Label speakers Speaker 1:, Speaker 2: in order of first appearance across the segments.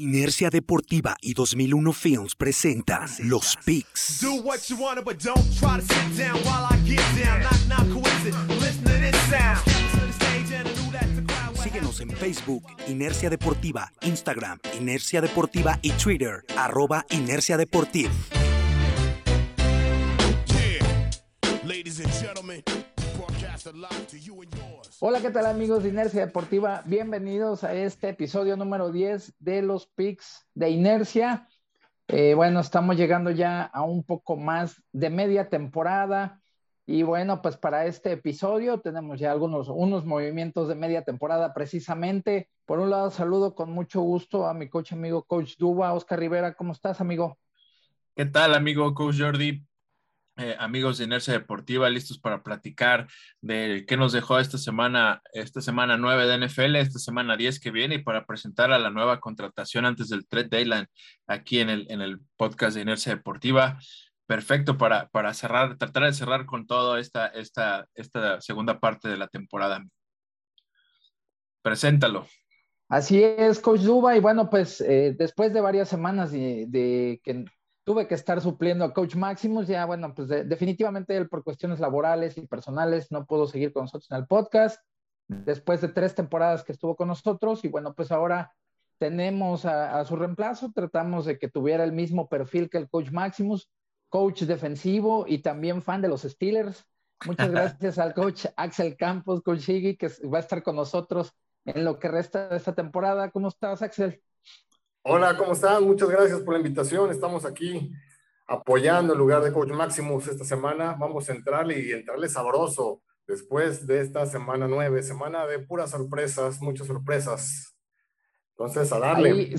Speaker 1: Inercia Deportiva y 2001 Films presentan Los Picks. Síguenos en Facebook, Inercia Deportiva, Instagram, Inercia Deportiva y Twitter, arroba Inercia Deportiva.
Speaker 2: Hola, ¿qué tal amigos de Inercia Deportiva? Bienvenidos a este episodio número 10 de los Picks de Inercia. Eh, bueno, estamos llegando ya a un poco más de media temporada. Y bueno, pues para este episodio tenemos ya algunos unos movimientos de media temporada precisamente. Por un lado, saludo con mucho gusto a mi coach amigo, Coach Duba, Oscar Rivera. ¿Cómo estás, amigo?
Speaker 3: ¿Qué tal, amigo Coach Jordi? Eh, amigos de Inercia Deportiva, listos para platicar de qué nos dejó esta semana, esta semana 9 de NFL, esta semana 10 que viene y para presentar a la nueva contratación antes del trade deadline aquí en el, en el podcast de Inercia Deportiva. Perfecto para, para cerrar, tratar de cerrar con toda esta, esta, esta segunda parte de la temporada. Preséntalo.
Speaker 2: Así es, Coach Duba, y bueno, pues eh, después de varias semanas de, de que tuve que estar supliendo a Coach Maximus. Ya, bueno, pues definitivamente él por cuestiones laborales y personales no pudo seguir con nosotros en el podcast. Después de tres temporadas que estuvo con nosotros, y bueno, pues ahora tenemos a, su reemplazo. Tratamos de que tuviera el mismo perfil que el Coach Maximus, coach defensivo y también fan de los Steelers. Muchas gracias al coach Axel Campos, coach Shiggy, que va a estar con nosotros en lo que resta de esta temporada. ¿Cómo estás, Axel?
Speaker 4: Hola, ¿cómo están? Muchas gracias por la invitación. Estamos aquí apoyando el lugar de Coach Maximus esta semana. Vamos a entrarle y entrarle sabroso después de esta semana nueve, semana de puras sorpresas, muchas sorpresas. Entonces, a darle.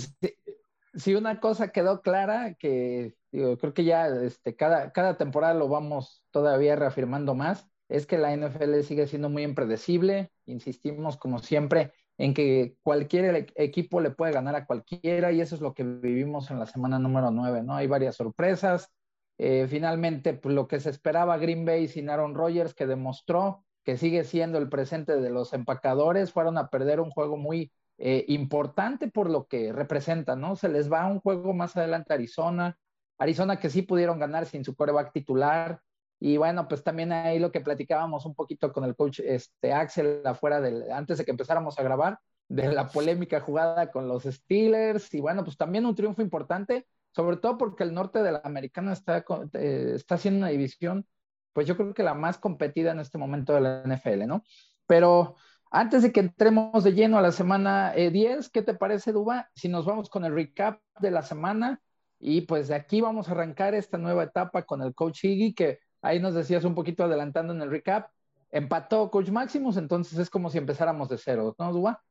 Speaker 2: si, una cosa quedó clara, que creo que ya este, cada, cada temporada lo vamos todavía reafirmando más, es que la NFL sigue siendo muy impredecible. Insistimos, como siempre, en que cualquier equipo le puede ganar a cualquiera y eso es lo que vivimos en la semana número 9, ¿no? Hay varias sorpresas. Eh, finalmente, pues, lo que se esperaba Green Bay sin Aaron Rodgers, que demostró que sigue siendo el presente de los empacadores, fueron a perder un juego muy eh, importante por lo que representa, ¿no? Se les va un juego más adelante a Arizona, Arizona que sí pudieron ganar sin su coreback titular, y bueno, pues también ahí lo que platicábamos un poquito con el coach este, Axel afuera del, antes de que empezáramos a grabar, de la polémica jugada con los Steelers. Y bueno, pues también un triunfo importante, sobre todo porque el norte de la americana está, eh, está haciendo una división, pues yo creo que la más competida en este momento de la NFL, ¿no? Pero antes de que entremos de lleno a la semana 10, eh, ¿qué te parece, Duba? Si nos vamos con el recap de la semana y pues de aquí vamos a arrancar esta nueva etapa con el coach Higgy, que Ahí nos decías un poquito adelantando en el recap. Empató Coach Maximus, entonces es como si empezáramos de cero, ¿no, Dua?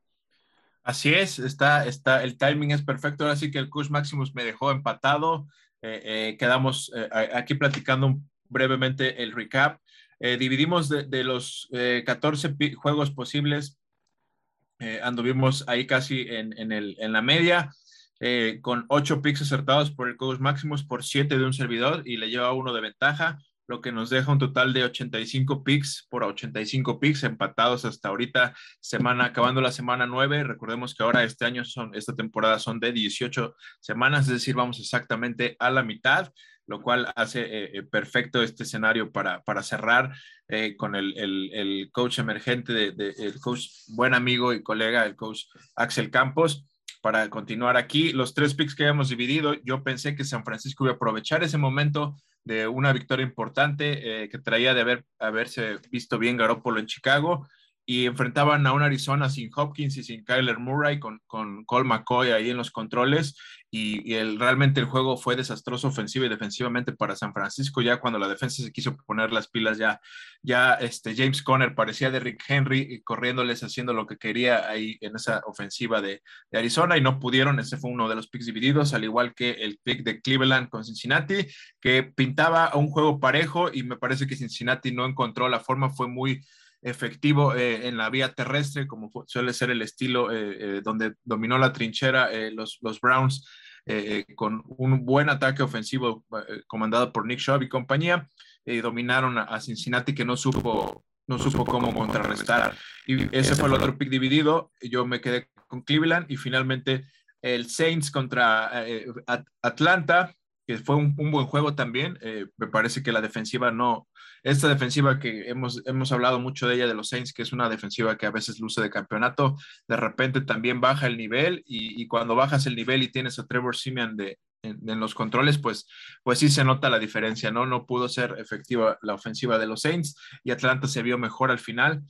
Speaker 3: Así es, está, está, el timing es perfecto. Ahora sí que el Coach Maximus me dejó empatado. Eh, eh, quedamos eh, aquí platicando brevemente el recap. dividimos de, los 14 juegos posibles, anduvimos ahí casi en, en la media. con ocho picks acertados por el Coach Maximus por siete de un servidor y le lleva uno de ventaja lo que nos deja un total de 85 picks por 85 picks empatados hasta ahorita, semana, acabando la semana 9. Recordemos que ahora este año son, esta temporada son de 18 semanas, es decir, vamos exactamente a la mitad, lo cual hace eh, eh, perfecto este escenario para, para cerrar eh, con el, el, coach emergente, de, el coach buen amigo y colega, el coach Axel Campos para continuar aquí. Los tres picks que habíamos dividido, yo pensé que San Francisco iba a aprovechar ese momento de una victoria importante eh, que traía de haber, haberse visto bien Garoppolo en Chicago y enfrentaban a un Arizona sin Hopkins y sin Kyler Murray, con, con Cole McCoy ahí en los controles, y, el, realmente el juego fue desastroso ofensiva y defensivamente para San Francisco, ya cuando la defensa se quiso poner las pilas, ya, ya este James Conner parecía de Rick Henry, corriéndoles, haciendo lo que quería ahí en esa ofensiva de, de Arizona, y no pudieron, ese fue uno de los picks divididos, al igual que el pick de Cleveland con Cincinnati, que pintaba un juego parejo, y me parece que Cincinnati no encontró la forma, fue muy efectivo eh, en la vía terrestre, como suele ser el estilo eh, eh, donde dominó la trinchera los, los, Browns con un buen ataque ofensivo comandado por Nick Chubb y compañía, dominaron a, Cincinnati que no supo, no supo cómo contrarrestar. Y ese fue el otro pick dividido. Yo me quedé con Cleveland y finalmente el Saints contra eh, Atlanta, fue un, buen juego también. Eh, me parece que la defensiva no, esta defensiva que hemos, hemos hablado mucho de ella, de los Saints, que es una defensiva que a veces luce de campeonato, de repente también baja el nivel y, cuando bajas el nivel y tienes a Trevor Simeon de, en, los controles, pues, pues sí se nota la diferencia, ¿no? No pudo ser efectiva la ofensiva de los Saints y Atlanta se vio mejor al final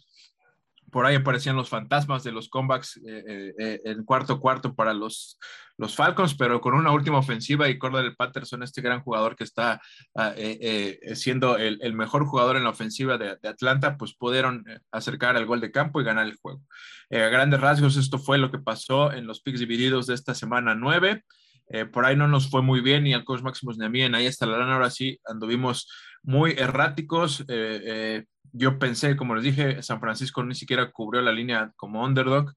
Speaker 3: por ahí aparecían los fantasmas de los comebacks eh, eh, eh, en cuarto cuarto para los, los Falcons, pero con una última ofensiva y Cordell Patterson, este gran jugador que está ah, siendo el, mejor jugador en la ofensiva de, Atlanta, pues pudieron acercar al gol de campo y ganar el juego. a grandes rasgos, esto fue lo que pasó en los picks divididos de esta semana 9. por ahí no nos fue muy bien y al coach Maximus Nemien, ahí hasta la lana, ahora sí anduvimos muy erráticos yo pensé, como les dije, San Francisco ni siquiera cubrió la línea como underdog,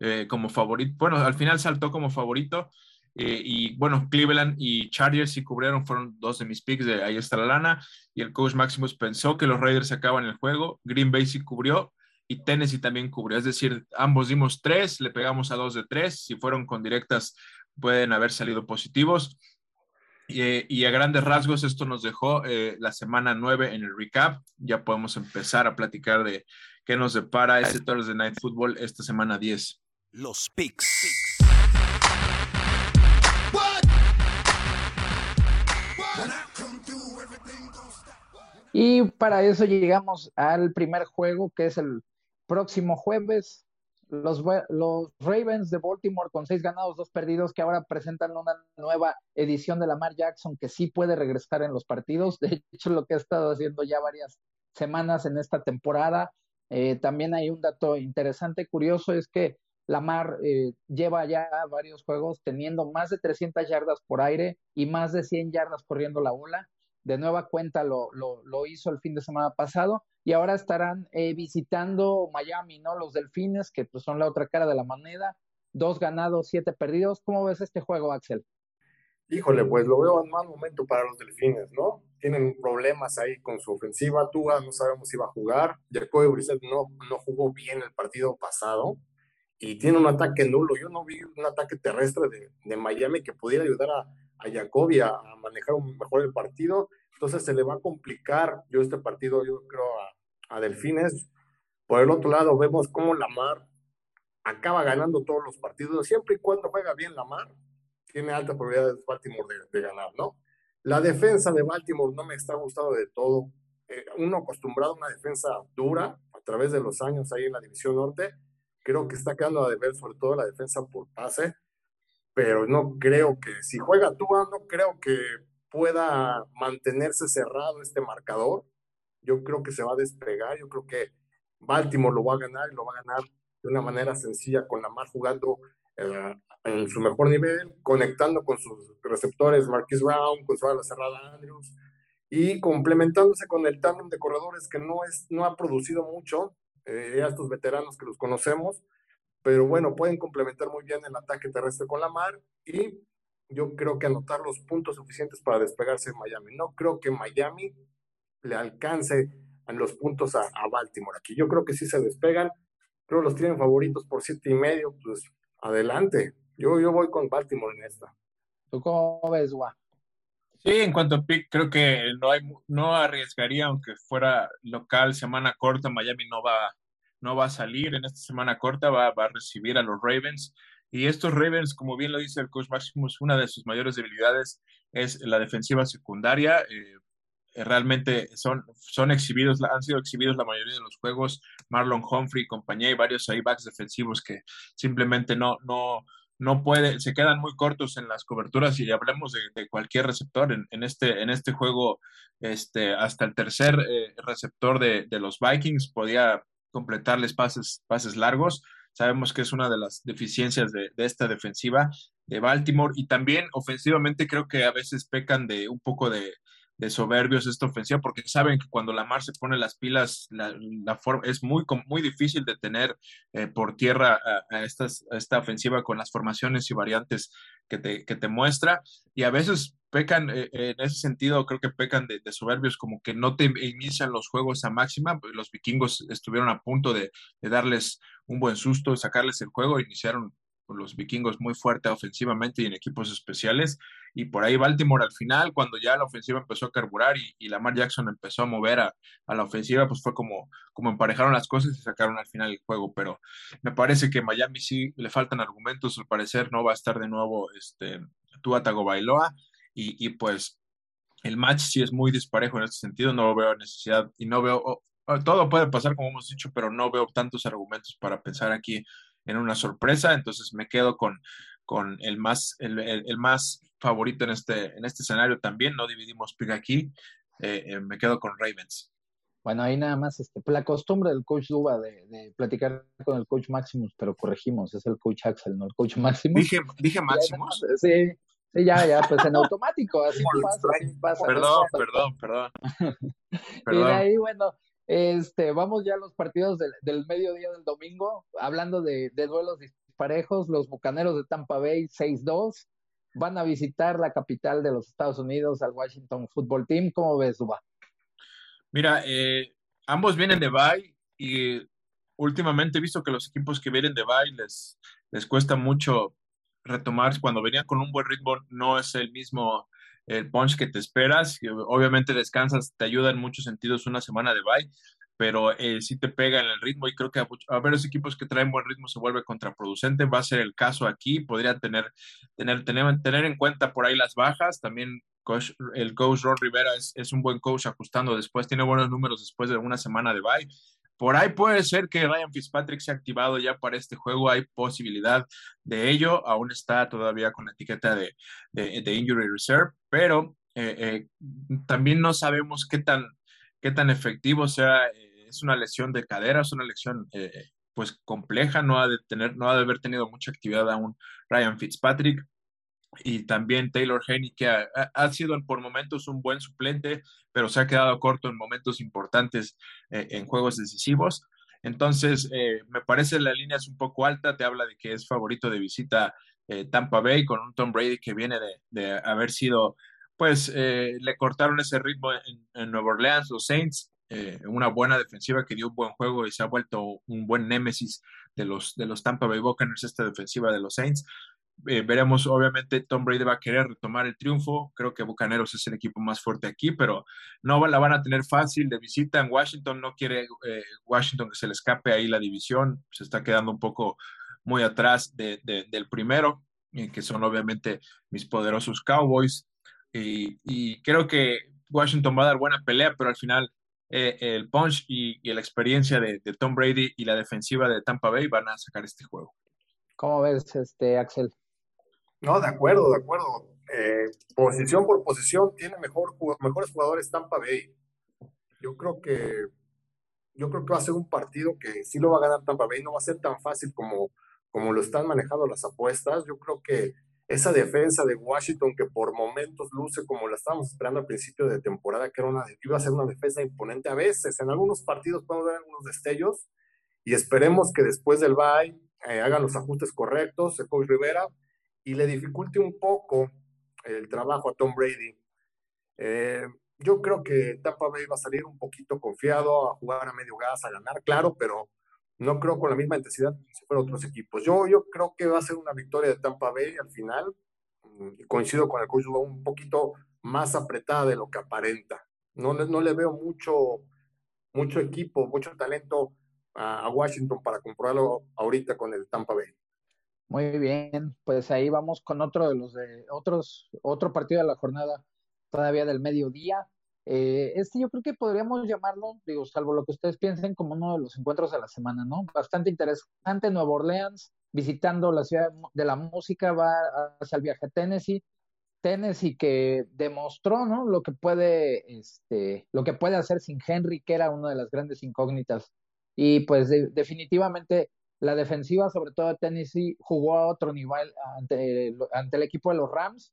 Speaker 3: eh, como favorito. Bueno, al final saltó como favorito. Eh, y bueno, Cleveland y Chargers sí cubrieron, fueron dos de mis picks de ahí está la lana. Y el coach Maximus pensó que los Raiders acaban el juego. Green Bay sí cubrió y Tennessee también cubrió. Es decir, ambos dimos tres, le pegamos a dos de tres. Si fueron con directas, pueden haber salido positivos. Y, a grandes rasgos esto nos dejó eh, la semana 9 en el recap. Ya podemos empezar a platicar de qué nos depara ese Thursday Night Football esta semana 10.
Speaker 1: Los picks.
Speaker 2: Y para eso llegamos al primer juego que es el próximo jueves los, los Ravens de Baltimore con seis ganados, dos perdidos, que ahora presentan una nueva edición de Lamar Jackson que sí puede regresar en los partidos. De hecho, lo que ha estado haciendo ya varias semanas en esta temporada. Eh, también hay un dato interesante, curioso, es que Lamar eh, lleva ya varios juegos teniendo más de 300 yardas por aire y más de 100 yardas corriendo la bola. De nueva cuenta lo, lo, lo hizo el fin de semana pasado y ahora estarán eh, visitando Miami, ¿no? Los Delfines, que pues, son la otra cara de la moneda, dos ganados, siete perdidos. ¿Cómo ves este juego, Axel?
Speaker 4: Híjole, pues lo veo en mal momento para los Delfines, ¿no? Tienen problemas ahí con su ofensiva, Tua no sabemos si va a jugar, Jacoby Brissett no, no jugó bien el partido pasado y tiene un ataque nulo. Yo no vi un ataque terrestre de, de Miami que pudiera ayudar a, a Jacoby a, manejar mejor el partido entonces se le va a complicar yo este partido, yo creo, a, Delfines. Por el otro lado, vemos cómo Lamar acaba ganando todos los partidos, siempre y cuando juega bien Lamar, tiene alta probabilidad de Baltimore de, ganar, ¿no? La defensa de Baltimore no me está gustando de todo. Eh, uno acostumbrado a una defensa dura a través de los años ahí en la División Norte, creo que está quedando a deber sobre todo la defensa por pase, pero no creo que si juega Tua, no creo que pueda mantenerse cerrado este marcador. Yo creo que se va a despegar, yo creo que Baltimore lo va a ganar y lo va a ganar de una manera sencilla con la más jugando eh, en su mejor nivel, conectando con sus receptores Marquis Brown, con su ala cerrada Andrews y complementándose con el tándem de corredores que no, es, no ha producido mucho, eh, a estos veteranos que los conocemos, pero bueno, pueden complementar muy bien el ataque terrestre con la mar y yo creo que anotar los puntos suficientes para despegarse en Miami. No creo que Miami le alcance a los puntos a, Baltimore aquí. Yo creo que sí se despegan. Creo los tienen favoritos por siete y medio. Pues adelante. Yo, yo voy con Baltimore en esta.
Speaker 2: ¿Tú cómo ves, Gua?
Speaker 3: Sí, en cuanto a pick, creo que no, hay, no arriesgaría, aunque fuera local, semana corta, Miami no va, no va a salir en esta semana corta, va, va a recibir a los Ravens. Y estos Ravens, como bien lo dice el coach Maximus, una de sus mayores debilidades es la defensiva secundaria. Eh, realmente son, son exhibidos, han sido exhibidos la mayoría de los juegos. Marlon Humphrey, compañía y varios backs defensivos que simplemente no, no, no puede, se quedan muy cortos en las coberturas y hablemos de, cualquier receptor en, este, en este juego, este, hasta el tercer eh, receptor de, de, los Vikings podía completarles pases, pases largos. Sabemos que es una de las deficiencias de, esta defensiva de Baltimore y también ofensivamente creo que a veces pecan de un poco de, soberbios esta ofensiva porque saben que cuando la Mar se pone las pilas la, forma, es muy, muy difícil de tener eh, por tierra a, esta ofensiva con las formaciones y variantes que te, que te muestra y a veces pecan eh, en ese sentido, creo que pecan de, soberbios, como que no te inician los juegos a máxima. Los vikingos estuvieron a punto de, darles un buen susto, sacarles el juego, iniciaron los vikingos muy fuerte ofensivamente y en equipos especiales. Y por ahí Baltimore al final, cuando ya la ofensiva empezó a carburar y, y Lamar Jackson empezó a mover a, a, la ofensiva, pues fue como, como emparejaron las cosas y sacaron al final el juego. Pero me parece que Miami sí le faltan argumentos, al parecer no va a estar de nuevo este, Tua Tagovailoa y, y pues el match sí es muy disparejo en este sentido, no veo necesidad y no veo, todo puede pasar como hemos dicho, pero no veo tantos argumentos para pensar aquí en una sorpresa, entonces me quedo con, con el, más, el, el, más favorito en este, en este escenario también, no dividimos pick aquí, eh, eh, me quedo con Ravens.
Speaker 2: Bueno, ahí nada más, este, la costumbre del coach Duba de, de, platicar con el coach Maximus, pero corregimos, es el coach Axel, no el coach Maximus.
Speaker 3: Dije, dije Maximus.
Speaker 2: Sí, sí, ya, ya, pues en automático, así pasa, así pasa.
Speaker 3: Perdón, perdón, perdón,
Speaker 2: perdón. Y de ahí, bueno, este, vamos ya a los partidos del, del mediodía del domingo, hablando de, de, duelos disparejos, los Bucaneros de Tampa Bay 6-2 van a visitar la capital de los Estados Unidos al Washington Football Team. ¿Cómo ves, Uba?
Speaker 3: Mira, eh, ambos vienen de Bay y últimamente he visto que los equipos que vienen de Bay les, les cuesta mucho retomar cuando venían con un buen ritmo, no es el mismo el punch que te esperas. Obviamente descansas, te ayuda en muchos sentidos una semana de bye, pero eh, sí te pega en el ritmo y creo que a, a varios equipos que traen buen ritmo se vuelve contraproducente. Va a ser el caso aquí. Podría tener, tener, tener, tener en cuenta por ahí las bajas. También coach, el coach Ron Rivera es, es, un buen coach ajustando después, tiene buenos números después de una semana de bye. Por ahí puede ser que Ryan Fitzpatrick se ha activado ya para este juego, hay posibilidad de ello, aún está todavía con la etiqueta de, de, Injury Reserve, pero eh, eh, también no sabemos qué tan, qué tan efectivo sea, eh, es una lesión de cadera, es una lesión eh, pues compleja, no ha de tener, no ha de haber tenido mucha actividad aún Ryan Fitzpatrick, y también Taylor Henry, que ha, sido por momentos un buen suplente, pero se ha quedado corto en momentos importantes eh, en juegos decisivos. Entonces, eh, me parece la línea es un poco alta, te habla de que es favorito de visita eh, Tampa Bay con un Tom Brady que viene de, de haber sido, pues eh, le cortaron ese ritmo en, Nueva Orleans, los Saints, una buena defensiva que dio un buen juego y se ha vuelto un buen némesis de los, de los Tampa Bay Buccaneers, esta defensiva de los Saints. Eh, veremos, obviamente, Tom Brady va a querer retomar el triunfo. Creo que Bucaneros es el equipo más fuerte aquí, pero no la van a tener fácil de visita en Washington. No quiere eh, Washington que se le escape ahí la división. Se está quedando un poco muy atrás de, del primero, eh, que son obviamente mis poderosos Cowboys. Y, y, creo que Washington va a dar buena pelea, pero al final eh, el punch y, y, la experiencia de, de Tom Brady y la defensiva de Tampa Bay van a sacar este juego.
Speaker 2: ¿Cómo ves, este, Axel?
Speaker 4: No, de acuerdo, de acuerdo. Eh, posición por posición tiene mejor, mejores jugadores Tampa Bay. Yo creo que yo creo que va a ser un partido que sí lo va a ganar Tampa Bay, no va a ser tan fácil como, como lo están manejando las apuestas. Yo creo que esa defensa de Washington que por momentos luce como la estábamos esperando al principio de temporada, que era una, iba a ser una defensa imponente a veces. En algunos partidos podemos ver algunos destellos y esperemos que después del bye eh, hagan los ajustes correctos, el coach Rivera, y le dificulte un poco el trabajo a Tom Brady. Eh, yo creo que Tampa Bay va a salir un poquito confiado a jugar a medio gas, a ganar, claro, pero no creo con la misma intensidad si fueran otros equipos. Yo, yo creo que va a ser una victoria de Tampa Bay al final. Y coincido con el coach un poquito más apretada de lo que aparenta. No, no le veo mucho, mucho equipo, mucho talento a, a Washington para comprobarlo ahorita con el Tampa Bay.
Speaker 2: Muy bien, pues ahí vamos con otro de los de otros, otro partido de la jornada todavía del mediodía. Eh, este yo creo que podríamos llamarlo, digo, salvo lo que ustedes piensen, como uno de los encuentros de la semana, ¿no? Bastante interesante, Nueva Orleans, visitando la ciudad de la música, va hacia el viaje a Tennessee. Tennessee que demostró, ¿no? Lo que puede, este, lo que puede hacer sin Henry, que era una de las grandes incógnitas. Y pues de, definitivamente la defensiva, sobre todo Tennessee, jugó a otro nivel ante el equipo de los Rams.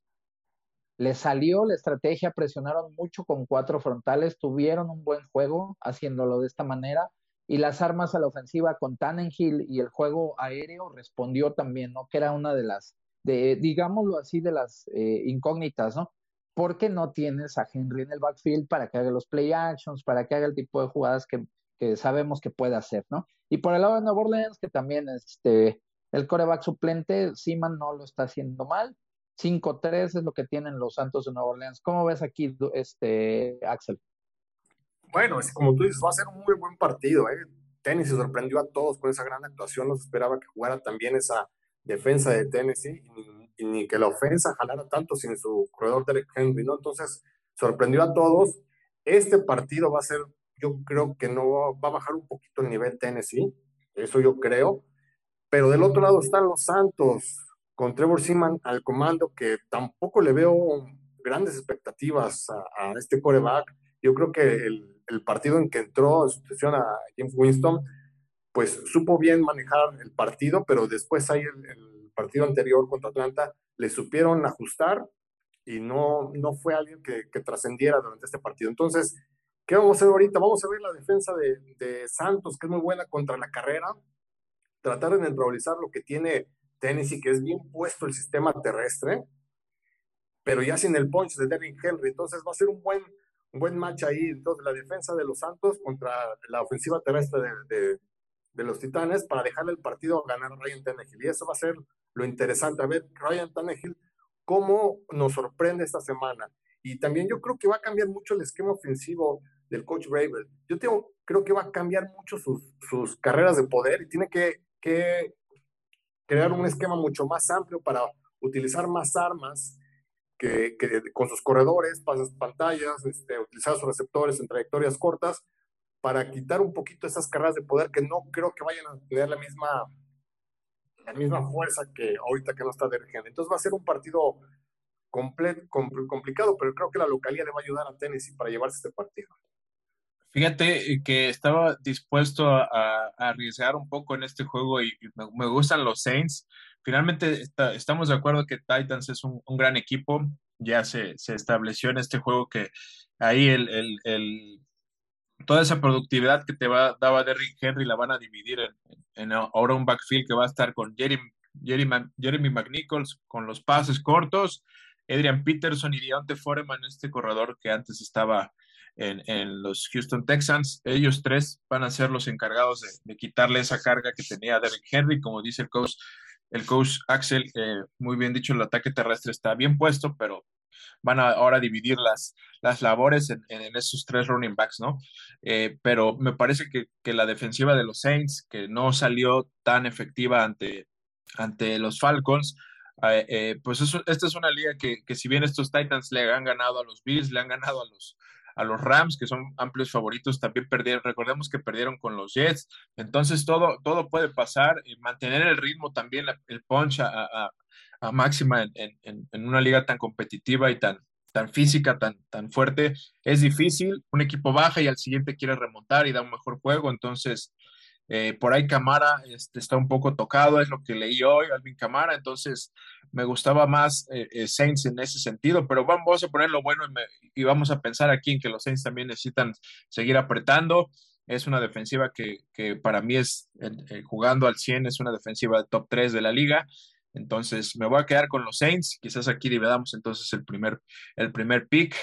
Speaker 2: Le salió la estrategia, presionaron mucho con cuatro frontales, tuvieron un buen juego haciéndolo de esta manera. Y las armas a la ofensiva con Tannenhill y el juego aéreo respondió también, ¿no? Que era una de las, de, digámoslo así, de las eh, incógnitas, ¿no? Porque no tienes a Henry en el backfield para que haga los play actions, para que haga el tipo de jugadas que, que sabemos que puede hacer, ¿no? Y por el lado de Nueva Orleans, que también este, el coreback suplente, Seaman no lo está haciendo mal. 5-3 es lo que tienen los Santos de Nueva Orleans. ¿Cómo ves aquí, este, Axel?
Speaker 4: Bueno, es como tú dices, va a ser un muy buen partido. ¿eh? Tennessee sorprendió a todos con esa gran actuación. No se esperaba que jugara también esa defensa de Tennessee y ni, que la ofensa jalara tanto sin su corredor Derek Henry, ¿no? Entonces, sorprendió a todos. Este partido va a ser, yo creo que no va a bajar un poquito el nivel Tennessee, eso yo creo. Pero del otro lado están los Santos, con Trevor Seaman al comando, que tampoco le veo grandes expectativas a, a este coreback. Yo creo que el, partido en que entró en sucesión a James Winston, pues supo bien manejar el partido, pero después ahí el, partido anterior contra Atlanta le supieron ajustar y no, no fue alguien que, trascendiera durante este partido. Entonces, ¿qué vamos a hacer ahorita? Vamos a ver la defensa de, de Santos, que es muy buena contra la carrera, tratar de neutralizar lo que tiene Tennessee, que es bien puesto el sistema terrestre, pero ya sin el punch de Derrick Henry. Entonces va a ser un buen, un buen match ahí. Entonces, la defensa de los Santos contra la ofensiva terrestre de, de, los Titanes para dejarle el partido a ganar Ryan Tannehill. Y eso va a ser lo interesante. A ver, Ryan Tannehill, cómo nos sorprende esta semana. Y también yo creo que va a cambiar mucho el esquema ofensivo del coach Bravel. Yo tengo, creo que va a cambiar mucho sus, sus carreras de poder y tiene que, que crear un esquema mucho más amplio para utilizar más armas que, con sus corredores, pasas pantallas, este, utilizar sus receptores en trayectorias cortas para quitar un poquito esas carreras de poder que no creo que vayan a tener la misma, la misma fuerza que ahorita que no está dirigiendo. Entonces va a ser un partido complicado, pero creo que la localidad le va a ayudar a Tennessee para llevarse este partido.
Speaker 3: Fíjate que estaba dispuesto a, arriesgar un poco en este juego y me, gustan los Saints. Finalmente estamos de acuerdo que Titans es un, gran equipo. Ya se, se, estableció en este juego que ahí toda esa productividad que te va, daba Derrick Henry la van a dividir en, en, ahora un backfield que va a estar con Jeremy, Jeremy, Jeremy McNichols con los pases cortos, Adrian Peterson y Deontay Foreman, este corredor que antes estaba en, los Houston Texans. Ellos tres van a ser los encargados de, quitarle esa carga que tenía Derrick Henry, como dice el coach, el coach Axel, eh, muy bien dicho, el ataque terrestre está bien puesto, pero van a ahora dividir las, las labores en, esos tres running backs, ¿no? Eh, pero me parece que, la defensiva de los Saints, que no salió tan efectiva ante, ante los Falcons, eh, pues esta es una liga que, que, si bien estos Titans le han ganado a los Bills, le han ganado a los, a los Rams, que son amplios favoritos, también perdieron, recordemos que perdieron con los Jets, entonces todo, todo puede pasar y mantener el ritmo también, el punch a, máxima en, una liga tan competitiva y tan, tan física, tan, tan fuerte, es difícil, un equipo baja y al siguiente quiere remontar y da un mejor juego, entonces eh, por ahí Camara este, está un poco tocado, es lo que leí hoy, Alvin Camara, entonces me gustaba más eh, eh, Saints en ese sentido, pero vamos a poner lo bueno y, vamos a pensar aquí en que los Saints también necesitan seguir apretando. Es una defensiva que, que para mí es, jugando al 100, es una defensiva de top 3 de la liga. Entonces me voy a quedar con los Saints. Quizás aquí dividamos entonces el primer, el primer pick.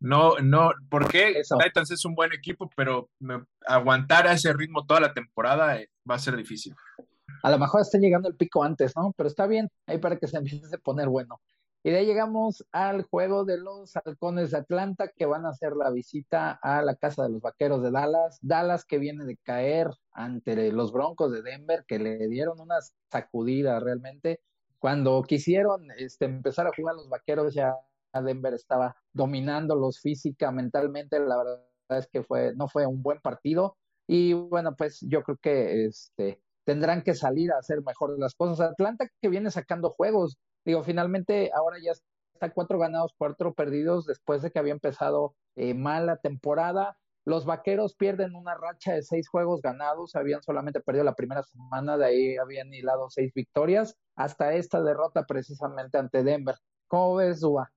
Speaker 3: No, no, porque Titans es un buen equipo, pero aguantar a ese ritmo toda la temporada eh, va a ser difícil.
Speaker 2: A lo mejor está llegando el pico antes, ¿no? Pero está bien, ahí para que se empiece a poner bueno. Y de ahí llegamos al juego de los halcones de Atlanta que van a hacer la visita a la casa de los vaqueros de Dallas. Dallas que viene de caer ante los broncos de Denver que le dieron una sacudida realmente. Cuando quisieron este, empezar a jugar los vaqueros ya Denver estaba dominándolos física, mentalmente, la verdad es que fue, no fue un buen partido. Y bueno, pues yo creo que este, tendrán que salir a hacer mejor las cosas. Atlanta que viene sacando juegos, digo, finalmente ahora ya está cuatro ganados, cuatro perdidos después de que había empezado eh, mal la temporada. Los vaqueros pierden una racha de seis juegos ganados, habían solamente perdido la primera semana, de ahí habían hilado seis victorias, hasta esta derrota precisamente ante Denver. ¿Cómo ves, Duba?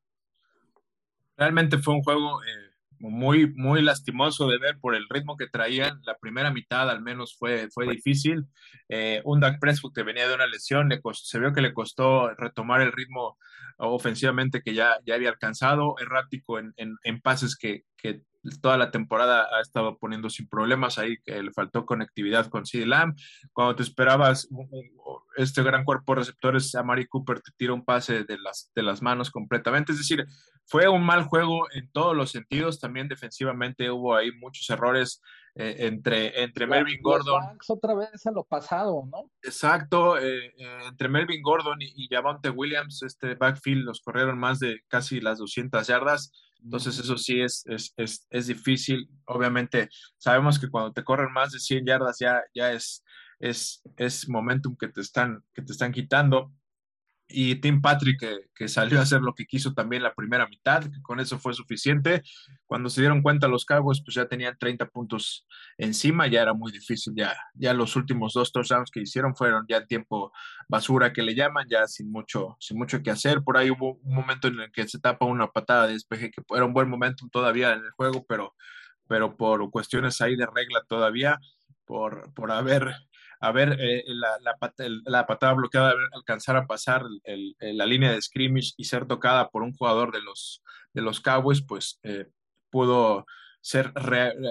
Speaker 3: Realmente fue un juego eh, muy, muy lastimoso de ver por el ritmo que traían. La primera mitad al menos fue, fue difícil. Eh, un Dak Prescott que venía de una lesión, le se vio que le costó retomar el ritmo ofensivamente que ya, ya había alcanzado, errático en, en, pases que, que, toda la temporada ha estado poniendo sin problemas ahí, que le faltó conectividad con CD Lamb. Cuando te esperabas este gran cuerpo de receptores, Amari Cooper te tira un pase de las, de las manos completamente. Es decir, fue un mal juego en todos los sentidos. También defensivamente hubo ahí muchos errores eh, entre, entre Melvin Gordon.
Speaker 2: Otra vez a lo pasado, ¿no?
Speaker 3: Exacto, eh, eh, entre Melvin Gordon y, y Javonte Williams, este backfield los corrieron más de casi las 200 yardas. Entonces eso sí es, es, es, es, difícil. Obviamente sabemos que cuando te corren más de 100 yardas ya, ya es, es, es momentum que te, están, que te están quitando y Tim Patrick que, salió a hacer lo que quiso también la primera mitad, que con eso fue suficiente. Cuando se dieron cuenta los Cowboys, pues ya tenían 30 puntos encima, ya era muy difícil, ya, ya los últimos dos touchdowns que hicieron fueron ya tiempo basura que le llaman, ya sin mucho, sin mucho que hacer. Por ahí hubo un momento en el que se tapa una patada de despeje, que era un buen momento todavía en el juego, pero, pero por cuestiones ahí de regla todavía, por, por haber a ver eh, la, la, patada bloqueada, alcanzar a pasar la línea de scrimmage y ser tocada por un jugador de los, de los Cowboys, pues eh, pudo ser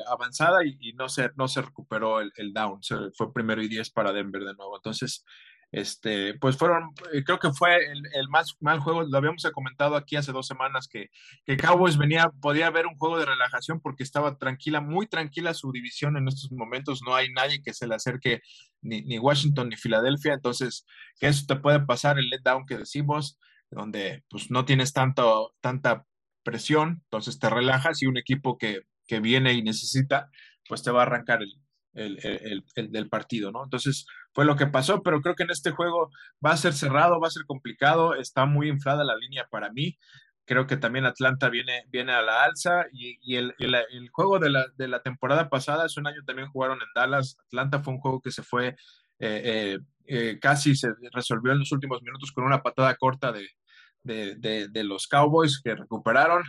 Speaker 3: avanzada y, no, se, no se recuperó el, el down. fue primero y diez para Denver de nuevo. Entonces, este, pues fueron, eh, creo que fue el, más mal juego, lo habíamos comentado aquí hace dos semanas, que, que Cowboys venía, podía haber un juego de relajación porque estaba tranquila, muy tranquila su división en estos momentos, no hay nadie que se le acerque, ni, ni Washington ni Filadelfia, entonces que eso te puede pasar el letdown que decimos, donde pues no tienes tanto, tanta presión, entonces te relajas y un equipo que, que viene y necesita, pues te va a arrancar el, el, el, del partido, ¿no? Entonces fue lo que pasó, pero creo que en este juego va a ser cerrado, va a ser complicado, está muy inflada la línea para mí. Creo que también Atlanta viene, viene a la alza y, y el, juego de la, de la, temporada pasada, hace un año también jugaron en Dallas. Atlanta fue un juego que se fue, eh, eh, eh, casi se resolvió en los últimos minutos con una patada corta de, de, de los Cowboys que recuperaron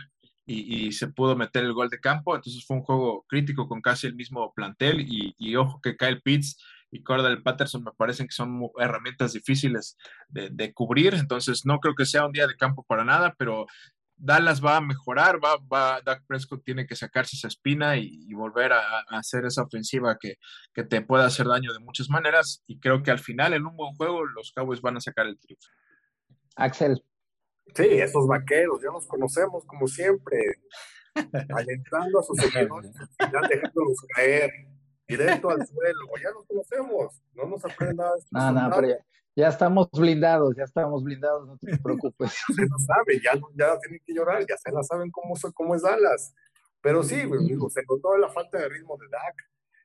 Speaker 3: y, se pudo meter el gol de campo. Entonces fue un juego crítico con casi el mismo plantel y, ojo que Kyle Pitts y Cordell Patterson me parecen que son herramientas difíciles de, cubrir. Entonces no creo que sea un día de campo para nada, pero Dallas va a mejorar, va, va, Dak Prescott tiene que sacarse esa espina y, volver a, hacer esa ofensiva que, que, te puede hacer daño de muchas maneras. Y creo que al final, en un buen juego, los Cowboys van a sacar el triunfo.
Speaker 2: Axel,
Speaker 4: Sí, esos vaqueros, ya los conocemos como siempre, alentando a sus seguidores, ya dejándolos caer directo al suelo, ya los conocemos, no nos aprendas.
Speaker 2: No, no, pero ya, estamos blindados, ya estamos blindados, no te preocupes.
Speaker 4: se lo sabe, ya, ya tienen que llorar, ya se la saben cómo, cómo es Dallas. Pero sí, digo, se notó la falta de ritmo de Dak,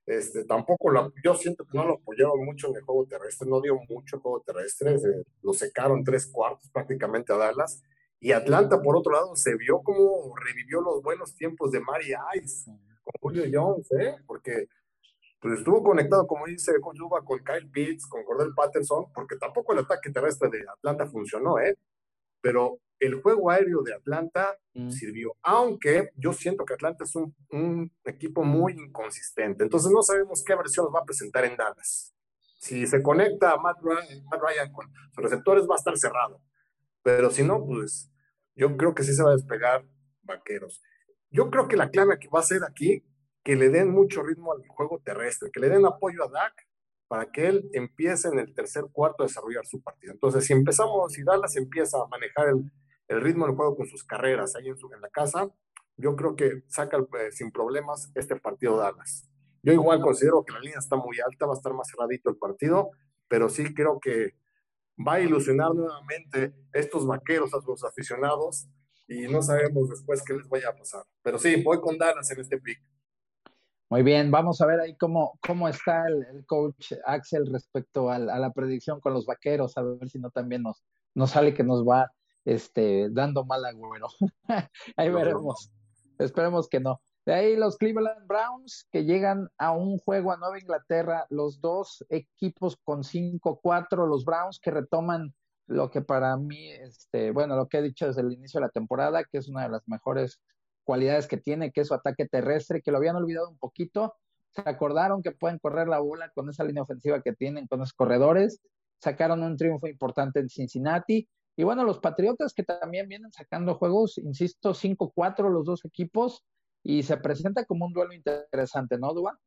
Speaker 4: este, tampoco la, yo siento que no lo apoyaron mucho en el juego terrestre, no dio mucho juego terrestre, lo secaron tres cuartos prácticamente a Dallas. Y Atlanta, por otro lado, se vio como revivió los buenos tiempos de Mari Ice con Julio Jones, ¿eh? porque pues, estuvo conectado, como dice con con Kyle Pitts, con Cordell Patterson, porque tampoco el ataque terrestre de Atlanta funcionó, ¿eh? pero el juego aéreo de Atlanta mm. sirvió, aunque yo siento que Atlanta es un, equipo muy inconsistente, entonces no sabemos qué versión va a presentar en Dallas. Si se conecta a Matt Ryan, con sus receptores va a estar cerrado, pero si no, pues yo creo que sí se va a despegar Vaqueros. Yo creo que la clave que va a ser aquí que le den mucho ritmo al juego terrestre, que le den apoyo a Dak para que él empiece en el tercer cuarto a desarrollar su partido. Entonces, si empezamos, si Dallas empieza a manejar el, el ritmo del juego con sus carreras ahí en, su, en la casa, yo creo que saca eh, sin problemas este partido Dallas. Yo igual considero que la línea está muy alta, va a estar más cerradito el partido, pero sí creo que va a ilusionar nuevamente estos vaqueros a sus aficionados y no sabemos después qué les vaya a pasar. Pero sí, voy con Dallas en este pick.
Speaker 2: Muy bien, vamos a ver ahí cómo, cómo está el, coach Axel respecto a, la predicción con los vaqueros, a ver si no también nos, nos sale que nos va este, dando mal agüero. ahí veremos. Esperemos que no. De ahí los Cleveland Browns que llegan a un juego a Nueva Inglaterra, los dos equipos con 5-4, los Browns que retoman lo que para mí, este, bueno, lo que he dicho desde el inicio de la temporada, que es una de las mejores cualidades que tiene, que es su ataque terrestre, que lo habían olvidado un poquito. Se acordaron que pueden correr la bola con esa línea ofensiva que tienen, con los corredores. Sacaron un triunfo importante en Cincinnati. Y bueno, los Patriotas que también vienen sacando juegos, insisto, 5-4 los dos equipos y se presenta como un duelo interesante, ¿no, Dua?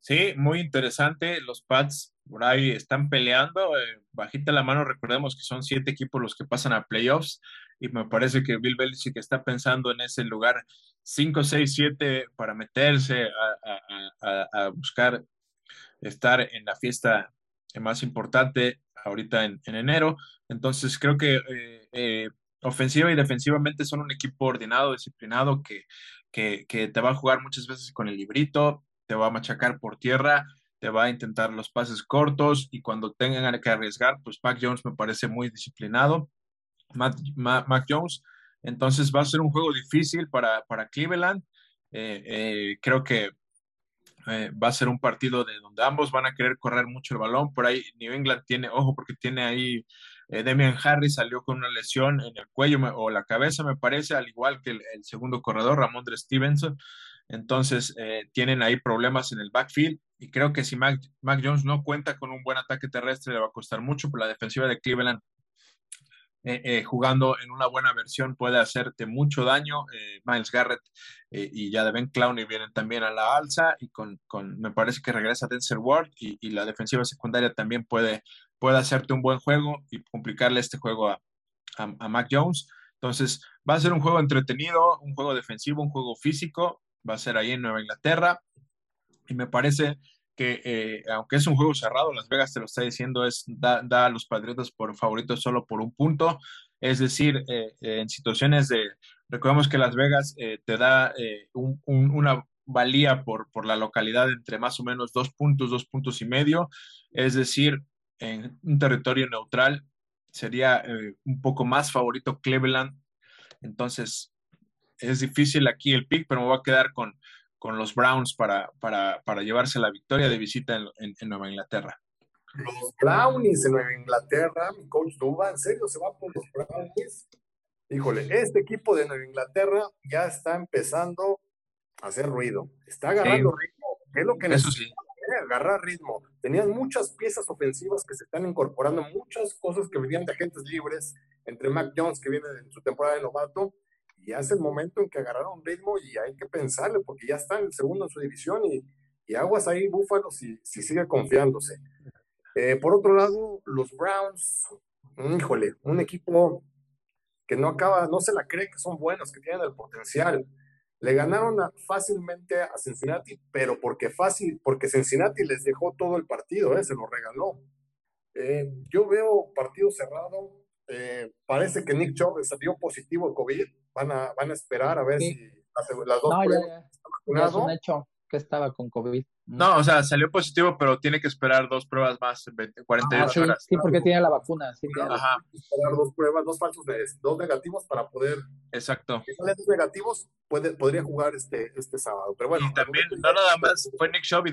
Speaker 3: Sí, muy interesante. Los Pats por ahí están peleando. Eh, bajita la mano, recordemos que son siete equipos los que pasan a playoffs y me parece que Bill Belichick está pensando en ese lugar 5, 6, 7 para meterse a, buscar estar en la fiesta más importante ahorita en, enero. Entonces creo que eh, eh, ofensiva y defensivamente son un equipo ordenado, disciplinado, que, que, que te va a jugar muchas veces con el librito, te va a machacar por tierra te va a intentar los pases cortos y cuando tengan que arriesgar, pues Mac Jones me parece muy disciplinado. Mac, Jones, entonces va a ser un juego difícil para, para Cleveland. Eh, creo que eh, va a ser un partido de donde ambos van a querer correr mucho el balón. Por ahí New England tiene, ojo, porque tiene ahí Demian Harris salió con una lesión en el cuello o la cabeza, me parece, al igual que el, segundo corredor, Ramondre Stevenson. Entonces, tienen ahí problemas en el backfield y creo que si Mac, Jones no cuenta con un buen ataque terrestre le va a costar mucho, pero la defensiva de Cleveland eh, eh, jugando en una buena versión puede hacerte mucho daño. Eh, Miles Garrett y ya de Ben Clowney vienen también a la alza y con, me parece que regresa Denzel Ward y, la defensiva secundaria también puede, puede hacerte un buen juego y complicarle este juego a, a Mac Jones. Entonces va a ser un juego entretenido, un juego defensivo, un juego físico. Va a ser ahí en Nueva Inglaterra y me parece que eh, aunque es un juego cerrado, Las Vegas te lo está diciendo, es da, a los Patriotas por favoritos solo por un punto. Es decir, eh, en situaciones de, recordemos que Las Vegas eh, te da una valía por, por la localidad entre más o menos dos puntos, dos puntos y medio. Es decir, en un territorio neutral sería un poco más favorito Cleveland. Entonces, es difícil aquí el pick, pero me voy a quedar con, con los Browns para, para, para llevarse la victoria de visita en, en, Nueva Inglaterra.
Speaker 4: Los Brownies en Nueva Inglaterra, mi coach Duba, ¿en serio se va por los Brownies? Híjole, este equipo de Nueva Inglaterra ya está empezando a hacer ruido. Está agarrando ritmo. es lo que necesita? ¿eh? Agarrar ritmo. Tenían muchas piezas ofensivas que se están incorporando, muchas cosas que venían de agentes libres, entre Mac Jones, que viene en su temporada de novato, y es el momento en que agarraron ritmo y hay que pensarle, porque ya está en el segundo en su división y, y aguas ahí, Búfalo, si, si sigue confiándose. Eh, por otro lado, los Browns, híjole, un equipo que no acaba, no se la cree que son buenos, que tienen el potencial. Le ganaron fácilmente a Cincinnati, pero porque fácil, porque Cincinnati les dejó todo el partido, eh, se lo regaló. Eh, yo veo partido cerrado. parece que Nick Chubb salió positivo de COVID van a, van a esperar a ver si las, dos no,
Speaker 2: pruebas ya, es un hecho que estaba con COVID.
Speaker 3: No, o sea, salió positivo, pero tiene que esperar dos pruebas más, 20, 48
Speaker 2: ah, sí,
Speaker 3: horas.
Speaker 2: Sí, porque tiene la vacuna. Sí,
Speaker 4: Ajá. Esperar dos pruebas, dos falsos, dos negativos para poder.
Speaker 3: Exacto.
Speaker 4: Si salen dos negativos, puede, podría jugar este, este sábado. Pero bueno.
Speaker 3: Y también, no nada más, fue Nick Shaw y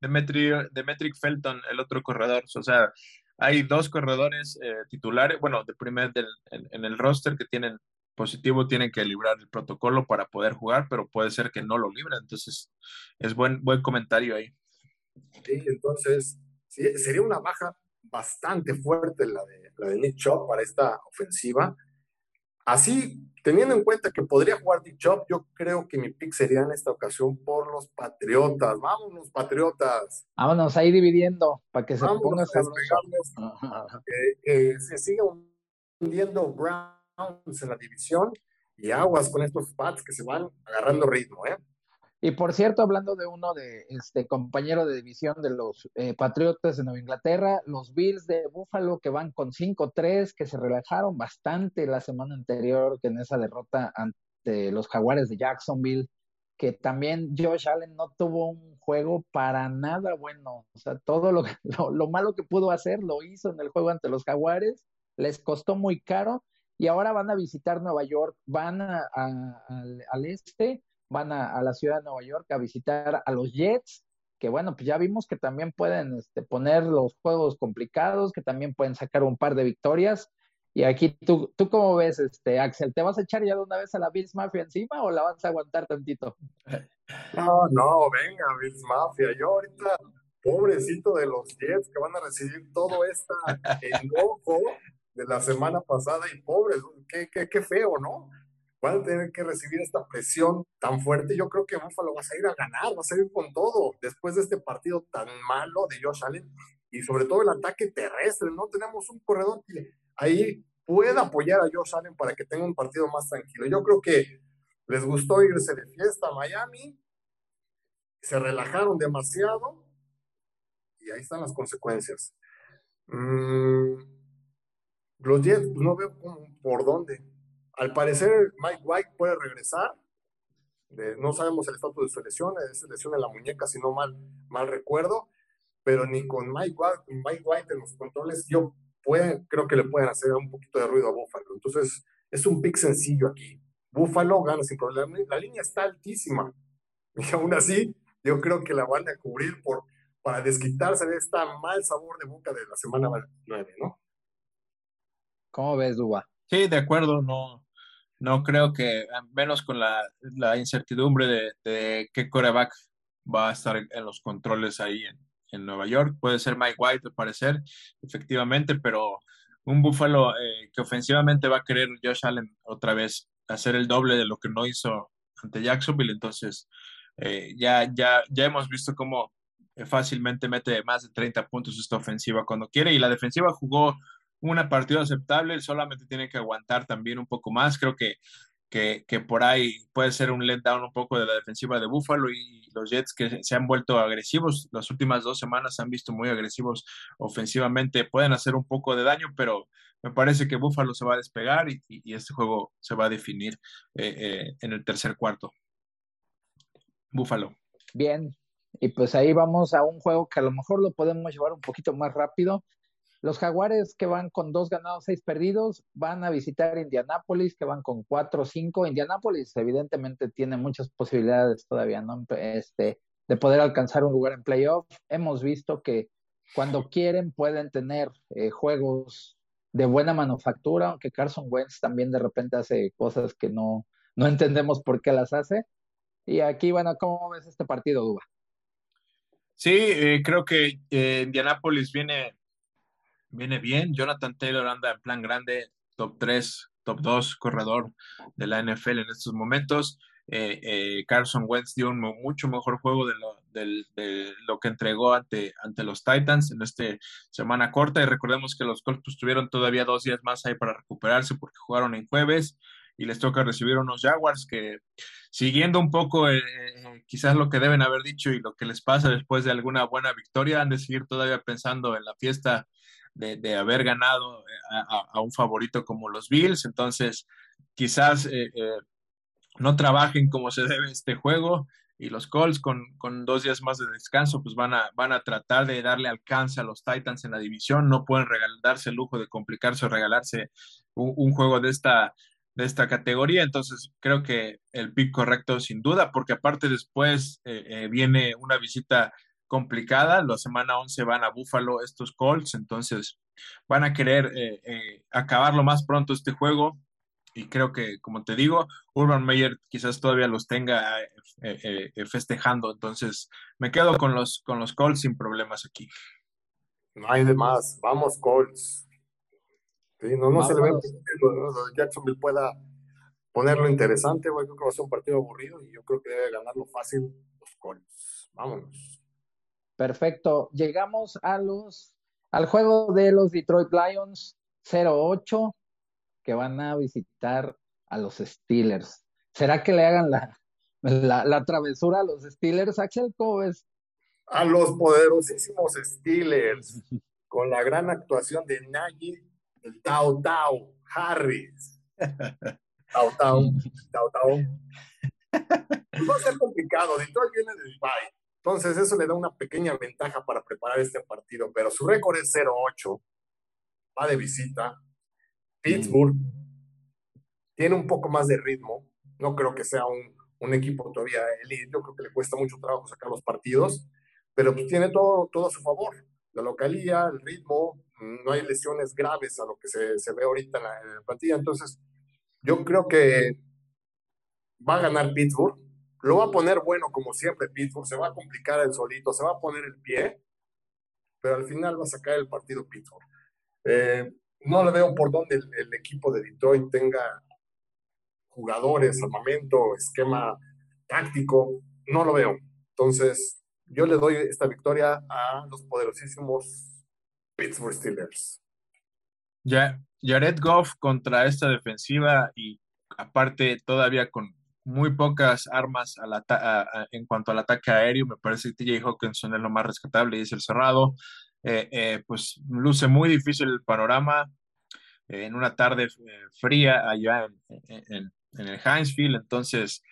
Speaker 3: Demetric Felton, el otro corredor. O sea, hay dos corredores eh, titulares, bueno, de primer del, en el roster que tienen positivo tienen que librar el protocolo para poder jugar, pero puede ser que no lo libren. Entonces, es buen, buen comentario ahí.
Speaker 4: Sí, entonces, sería una baja bastante fuerte la de, la de Nick Chop para esta ofensiva. Así, teniendo en cuenta que podría jugar Nick Chop, yo creo que mi pick sería en esta ocasión por los Patriotas. Vámonos, Patriotas.
Speaker 2: Vámonos ahí dividiendo para que se ponga
Speaker 4: que se siga hundiendo Brown en la división y aguas con estos Pats que se van agarrando ritmo, ¿eh?
Speaker 2: Y por cierto, hablando de uno de este compañero de división de los eh, Patriotas de Nueva Inglaterra, los Bills de Buffalo que van con 5-3, que se relajaron bastante la semana anterior que en esa derrota ante los Jaguares de Jacksonville, que también Josh Allen no tuvo un juego para nada bueno, o sea, todo lo, lo, lo malo que pudo hacer lo hizo en el juego ante los Jaguares, les costó muy caro y ahora van a visitar Nueva York, van al, este, van a, la ciudad de Nueva York a visitar a los Jets, que bueno, pues ya vimos que también pueden este, poner los juegos complicados, que también pueden sacar un par de victorias. Y aquí, ¿tú, ¿tú cómo ves, este, Axel? ¿Te vas a echar ya de una vez a la Bills Mafia encima o la vas a aguantar tantito?
Speaker 4: No, no, venga, Bills Mafia. Yo ahorita, pobrecito de los Jets que van a recibir todo este enojo de la semana pasada y pobre, qué, qué, qué feo, ¿no? van a tener que recibir esta presión tan fuerte. Yo creo que Buffalo va a ir a ganar, va a salir con todo después de este partido tan malo de Josh Allen y sobre todo el ataque terrestre. No tenemos un corredor que ahí pueda apoyar a Josh Allen para que tenga un partido más tranquilo. Yo creo que les gustó irse de fiesta a Miami, se relajaron demasiado y ahí están las consecuencias. Mm, los Jets, pues, no veo por dónde. Al parecer, Mike White puede regresar. no sabemos el estatus de su lesión, es lesión en la muñeca, si no mal, mal recuerdo. Pero ni con Mike White, Mike White en los controles, yo creo que le pueden hacer un poquito de ruido a Buffalo. Entonces, es un pick sencillo aquí. Buffalo gana sin problema. La línea está altísima. Y aún así, yo creo que la van a cubrir por, para desquitarse de este mal sabor de boca de la semana 9, ¿no?
Speaker 2: ¿Cómo ves, Duba?
Speaker 3: Sí, de acuerdo, no, no creo que, menos con la, la incertidumbre de, de, qué coreback va a estar en los controles ahí en, en, Nueva York. Puede ser Mike White, al parecer, efectivamente, pero un Búfalo eh, que ofensivamente va a querer Josh Allen otra vez hacer el doble de lo que no hizo ante Jacksonville. Entonces, eh, ya, ya, ya hemos visto cómo fácilmente mete más de 30 puntos esta ofensiva cuando quiere y la defensiva jugó una partida aceptable, solamente tiene que aguantar también un poco más. Creo que, que, que, por ahí puede ser un letdown un poco de la defensiva de Buffalo y los Jets que se han vuelto agresivos. Las últimas dos semanas se han visto muy agresivos ofensivamente. Pueden hacer un poco de daño, pero me parece que Buffalo se va a despegar y, y este juego se va a definir eh, eh, en el tercer cuarto. Buffalo.
Speaker 2: Bien, y pues ahí vamos a un juego que a lo mejor lo podemos llevar un poquito más rápido. Los Jaguares que van con dos ganados, seis perdidos, van a visitar Indianápolis, que van con cuatro, cinco. Indianápolis evidentemente tiene muchas posibilidades todavía, ¿no? Este, de poder alcanzar un lugar en playoff. Hemos visto que cuando quieren pueden tener eh, juegos de buena manufactura, aunque Carson Wentz también de repente hace cosas que no, no entendemos por qué las hace. Y aquí, bueno, ¿cómo ves este partido, Duba?
Speaker 3: Sí, eh, creo que eh, Indianapolis viene, viene bien. Jonathan Taylor anda en plan grande, top 3, top 2 corredor de la NFL en estos momentos. Eh, Carson Wentz dio un mucho mejor juego de lo, de, lo, que entregó ante, ante los Titans en esta semana corta. Y recordemos que los Colts pues, tuvieron todavía dos días más ahí para recuperarse porque jugaron en jueves y les toca recibir unos Jaguars que siguiendo un poco eh, eh, quizás lo que deben haber dicho y lo que les pasa después de alguna buena victoria, han de seguir todavía pensando en la fiesta de, haber ganado eh, a, un favorito como los Bills, entonces quizás no trabajen como se debe este juego y los Colts con, con, dos días más de descanso pues van a, van a tratar de darle alcance a los Titans en la división, no pueden darse el lujo de complicarse o regalarse un juego de esta de esta categoría. Entonces, creo que el pick correcto sin duda, porque aparte después eh, eh, viene una visita complicada. La semana 11 van a Buffalo estos Colts, entonces van a querer eh, acabar lo más pronto este juego. Y creo que, como te digo, Urban Meyer quizás todavía los tenga festejando. Entonces, me quedo con los, con los Colts sin problemas aquí.
Speaker 4: No hay de más. Vamos, Colts no, no se le ve que Jacksonville pueda ponerlo interesante, güey. Creo que va a ser un partido aburrido y yo creo que debe ganarlo fácil los Colts. Vámonos.
Speaker 2: Perfecto. Llegamos a los al juego de los Detroit Lions 0-8 que van a visitar a los Steelers. ¿Será que le hagan la, la, la travesura a los Steelers, Axel? ¿Cómo ves?
Speaker 4: A los poderosísimos Steelers, con la gran actuación de Nagy el Tao Tao Harris. Tao Tao, Tao Tao. Pues va a ser complicado. Detroit viene de Dubai. Entonces, eso le da una pequeña ventaja para preparar este partido. Pero su récord es 0-8. Va de visita. Pittsburgh tiene un poco más de ritmo. No creo que sea un, un equipo todavía elite. Yo creo que le cuesta mucho trabajo sacar los partidos. Pero pues tiene todo, todo a su favor. La localía, el ritmo, no hay lesiones graves a lo que se, se ve ahorita en la, plantilla. Entonces, yo creo que va a ganar Pittsburgh. Lo va a poner bueno como siempre Pittsburgh. Se va a complicar el solito, se va a poner el pie, pero al final va a sacar el partido Pittsburgh. Eh, no le veo por dónde el, equipo de Detroit tenga jugadores, armamento, esquema táctico, no lo veo. Entonces, yo le doy esta victoria a los poderosísimos Pittsburgh Steelers.
Speaker 3: Ya, Jared Goff contra esta defensiva y aparte todavía con muy pocas armas en cuanto al ataque aéreo, me parece que TJ Hawkinson es lo más rescatable y es el cerrado. Eh, eh, pues luce muy difícil el panorama eh, en una tarde fría allá en, en, el Heinz entonces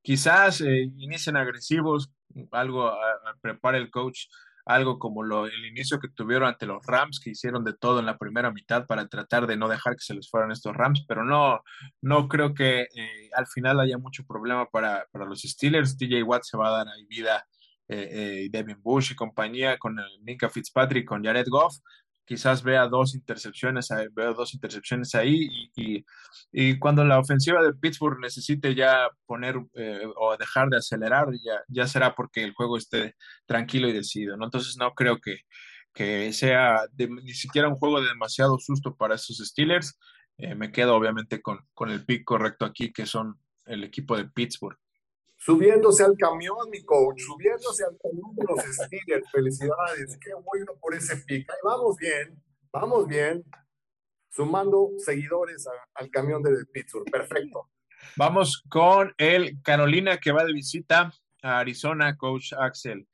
Speaker 3: quizás inicien agresivos, algo prepara el coach algo como lo, el inicio que tuvieron ante los Rams, que hicieron de todo en la primera mitad para tratar de no dejar que se les fueran estos Rams, pero no, no creo que eh, al final haya mucho problema para, para, los Steelers. TJ Watt se va a dar ahí vida, eh, eh, Devin Bush y compañía con el Minka Fitzpatrick, con Jared Goff quizás vea dos intercepciones, veo dos intercepciones ahí y, y, cuando la ofensiva de Pittsburgh necesite ya poner eh, o dejar de acelerar, ya, ya será porque el juego esté tranquilo y decidido. Entonces no creo que, que sea ni siquiera un juego de demasiado susto para esos Steelers. Eh, me quedo obviamente con, con el pick correcto aquí, que son el equipo de Pittsburgh
Speaker 4: subiéndose al camión, mi coach, subiéndose al camión los Steelers. Felicidades, qué bueno por ese pick. Ahí vamos bien, vamos bien. Sumando seguidores al camión de Pittsburgh. Perfecto.
Speaker 3: Vamos con el Carolina que va de visita a Arizona, coach Axel.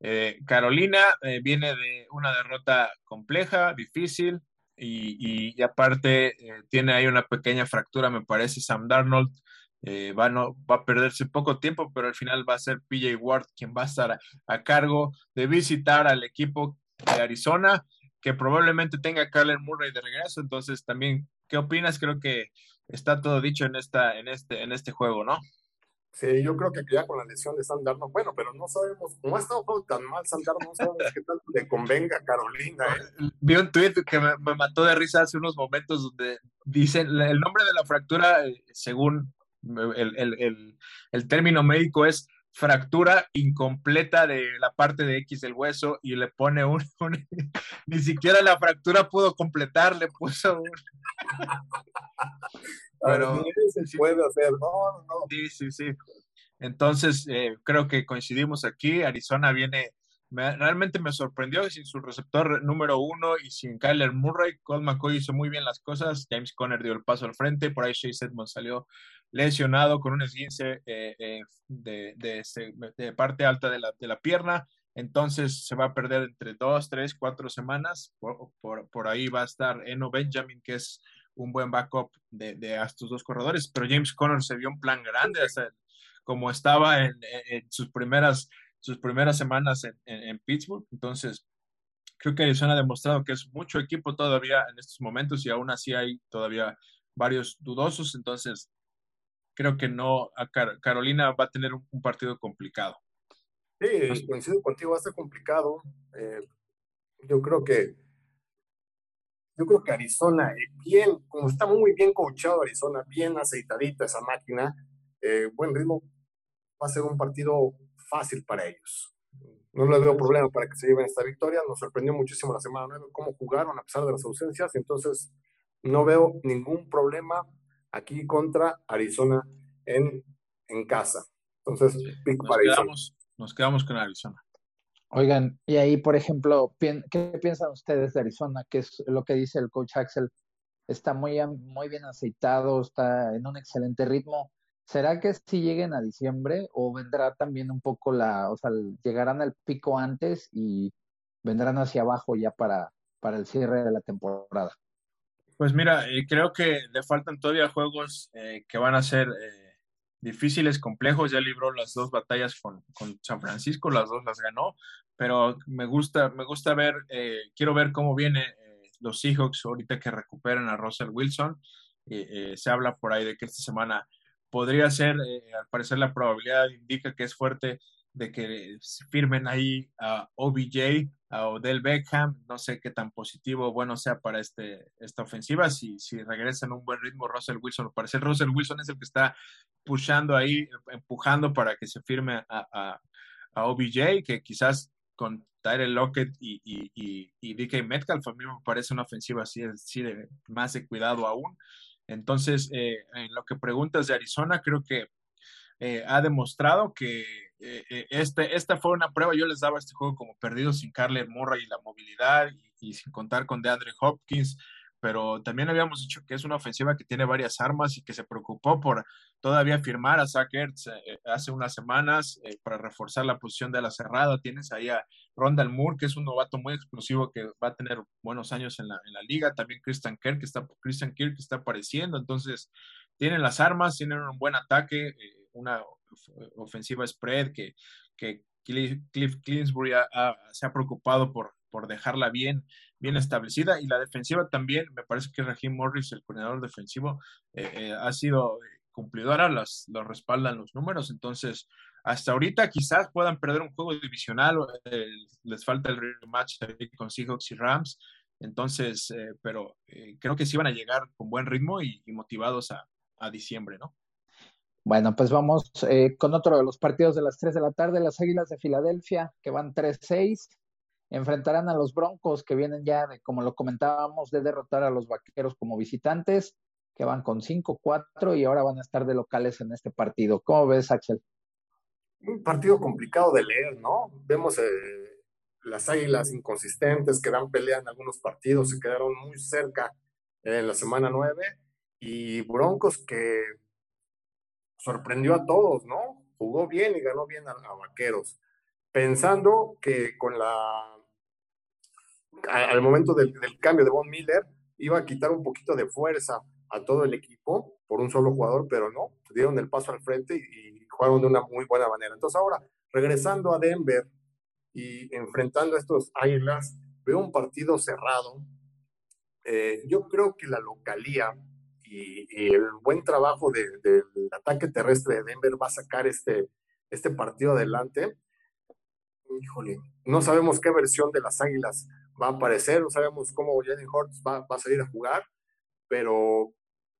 Speaker 3: Eh, Carolina eh, viene de una derrota compleja, difícil, y, aparte eh, tiene ahí una pequeña fractura, me parece, Sam Darnold eh, va, no, va a perderse poco tiempo, pero al final va a ser PJ Ward quien va a estar a, cargo de visitar al equipo de Arizona, que probablemente tenga a Kyler Murray de regreso. Entonces, también, ¿qué opinas? Creo que está todo dicho en, esta, en, este, en este juego, ¿no?
Speaker 4: Sí, yo creo que ya con la lesión de Sandarno, bueno, pero no sabemos, no ha estado tan mal Sandarno, no sabemos qué tal le convenga a Carolina. ¿eh?
Speaker 3: Vi un tweet que me, me, mató de risa hace unos momentos donde dicen el nombre de la fractura, eh, según el, término médico es fractura incompleta de la parte de X del hueso y le pone un, ni siquiera la fractura pudo completar, le puso un...
Speaker 4: Pero se puede hacer,
Speaker 3: Sí, sí, sí. Entonces, eh, creo que coincidimos aquí. Arizona viene realmente me sorprendió sin su receptor número uno y sin Kyler Murray. Colt McCoy hizo muy bien las cosas. James Conner dio el paso al frente. Por ahí Chase Edmonds salió lesionado con un esguince eh, eh, de, de, parte alta de la, de la, pierna. Entonces se va a perder entre dos, tres, cuatro semanas. Por, por, por ahí va a estar Eno Benjamin, que es un buen backup de, de estos dos corredores. Pero James Conner se vio un plan grande, como estaba en, en sus primeras sus primeras semanas en, Pittsburgh. Entonces, creo que Arizona ha demostrado que es mucho equipo todavía en estos momentos y aún así hay todavía varios dudosos. Entonces, creo que no, Carolina va a tener un, partido complicado.
Speaker 4: Sí, coincido contigo, va a ser complicado. Eh, yo creo que yo creo que Arizona, eh, bien, como está muy bien coachado Arizona, bien aceitadita esa máquina, eh, buen ritmo, va a ser un partido fácil para ellos. No le veo problema para que se lleven esta victoria. Nos sorprendió muchísimo la semana 9 cómo jugaron a pesar de las ausencias. Entonces, no veo ningún problema aquí contra Arizona en, en casa. Entonces, pick
Speaker 3: nos, quedamos, nos quedamos con Arizona.
Speaker 2: Oigan, y ahí, por ejemplo, ¿qué piensan ustedes de Arizona? ¿Qué es lo que dice el coach Axel? Está muy, muy bien aceitado, está en un excelente ritmo. ¿Será que si lleguen a diciembre o vendrá también un poco la, o sea, llegarán al pico antes y vendrán hacia abajo ya para, para el cierre de la temporada?
Speaker 3: Pues mira, eh, creo que le faltan todavía juegos eh, que van a ser eh, difíciles, complejos. Ya libró las dos batallas con, con, San Francisco, las dos las ganó, pero me gusta, me gusta ver, quiero ver cómo vienen los Seahawks ahorita que recuperen a Russell Wilson. se habla por ahí de que esta semana podría ser, eh, al parecer la probabilidad indica que es fuerte de que firmen ahí a OBJ, a Odell Beckham, no sé qué tan positivo bueno sea para este, esta ofensiva, si, si regresa en un buen ritmo Russell Wilson, al parecer Russell Wilson es el que está pushando ahí, empujando para que se firme a, a, OBJ, que quizás con Tyrell Lockett y, y, y, DK Metcalf a mí me parece una ofensiva así, así de más de cuidado aún. Entonces, en lo que preguntas de Arizona, creo que ha demostrado que este, esta fue una prueba. Yo les daba este juego como perdido sin Carler Murray y la movilidad y, sin contar con DeAndre Hopkins pero también habíamos dicho que es una ofensiva que tiene varias armas y que se preocupó por todavía firmar a Zach Ertz eh, hace unas semanas eh, para reforzar la posición de la cerrada. Tienes ahí a Rondal Moore, que es un novato muy explosivo que va a tener buenos años en la, en la liga. También Christian Kirk, que está, Christian Kirk está apareciendo. Entonces, tienen las armas, tienen un buen ataque, eh, una ofensiva spread que, que Cliff Clinsbury se ha preocupado por, por dejarla bien, bien establecida. Y la defensiva también, me parece que Raheem Morris, el coordinador defensivo, eh, eh, ha sido cumplidora, los, los respaldan los números. Entonces, hasta ahorita quizás puedan perder un juego divisional, les falta el rematch con Seahawks y Rams. Entonces, eh, pero creo que sí van a llegar con buen ritmo y, motivados a, a, diciembre, ¿no?
Speaker 2: Bueno, pues vamos con otro de los partidos de las 3 de la tarde, las Águilas de Filadelfia, que van 3-6 enfrentarán a los Broncos que vienen ya, de, como lo comentábamos, de derrotar a los Vaqueros como visitantes, que van con 5-4 y ahora van a estar de locales en este partido. ¿Cómo ves, Axel?
Speaker 4: Un partido complicado de leer, ¿no? Vemos eh, las águilas inconsistentes que dan pelea en algunos partidos, se quedaron muy cerca en la semana 9 y Broncos que sorprendió a todos, ¿no? Jugó bien y ganó bien a Vaqueros pensando que con la al momento del, cambio de Von Miller, iba a quitar un poquito de fuerza a todo el equipo por un solo jugador, pero no, dieron el paso al frente y, jugaron de una muy buena manera. Entonces ahora, regresando a Denver y enfrentando a estos Águilas, veo un partido cerrado. Eh, yo creo que la localía y, el buen trabajo del ataque terrestre de Denver va a sacar este, este partido adelante. Híjole, no sabemos qué versión de las Águilas va a aparecer, no sabemos cómo Jalen Hurts va, a salir a jugar, pero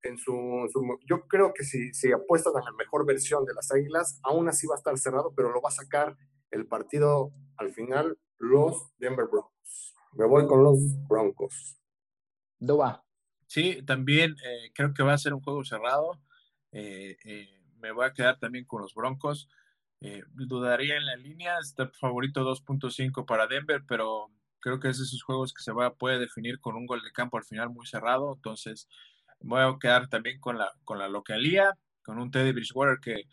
Speaker 4: en su, yo creo que si, si apuestan a la mejor versión de las Águilas, aún así va a estar cerrado, pero lo va a sacar el partido al final los Denver Broncos. Me voy con los Broncos.
Speaker 2: va
Speaker 3: Sí, también eh, creo que va a ser un juego cerrado. Eh, eh, me voy a quedar también con los Broncos. dudaría en la línea, está favorito 2.5 para Denver, pero Creo que es de esos juegos que se va, puede definir con un gol de campo al final muy cerrado. Entonces, voy a quedar también con la, con la localía, con un Teddy Bridgewater que,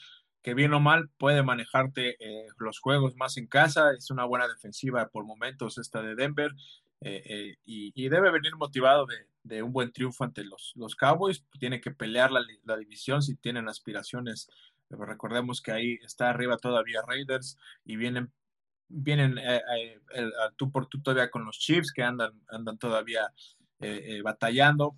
Speaker 3: que bien o mal puede manejarte eh, los juegos más en casa. Es una buena defensiva por momentos esta de Denver. Eh, eh, y, debe venir motivado de, de, un buen triunfo ante los, los Cowboys. Tiene que pelear la, la división si tienen aspiraciones. Recordemos que ahí está arriba todavía Raiders y vienen vienen eh, eh, tú por tú todavía con los Chiefs que andan, andan todavía eh, batallando,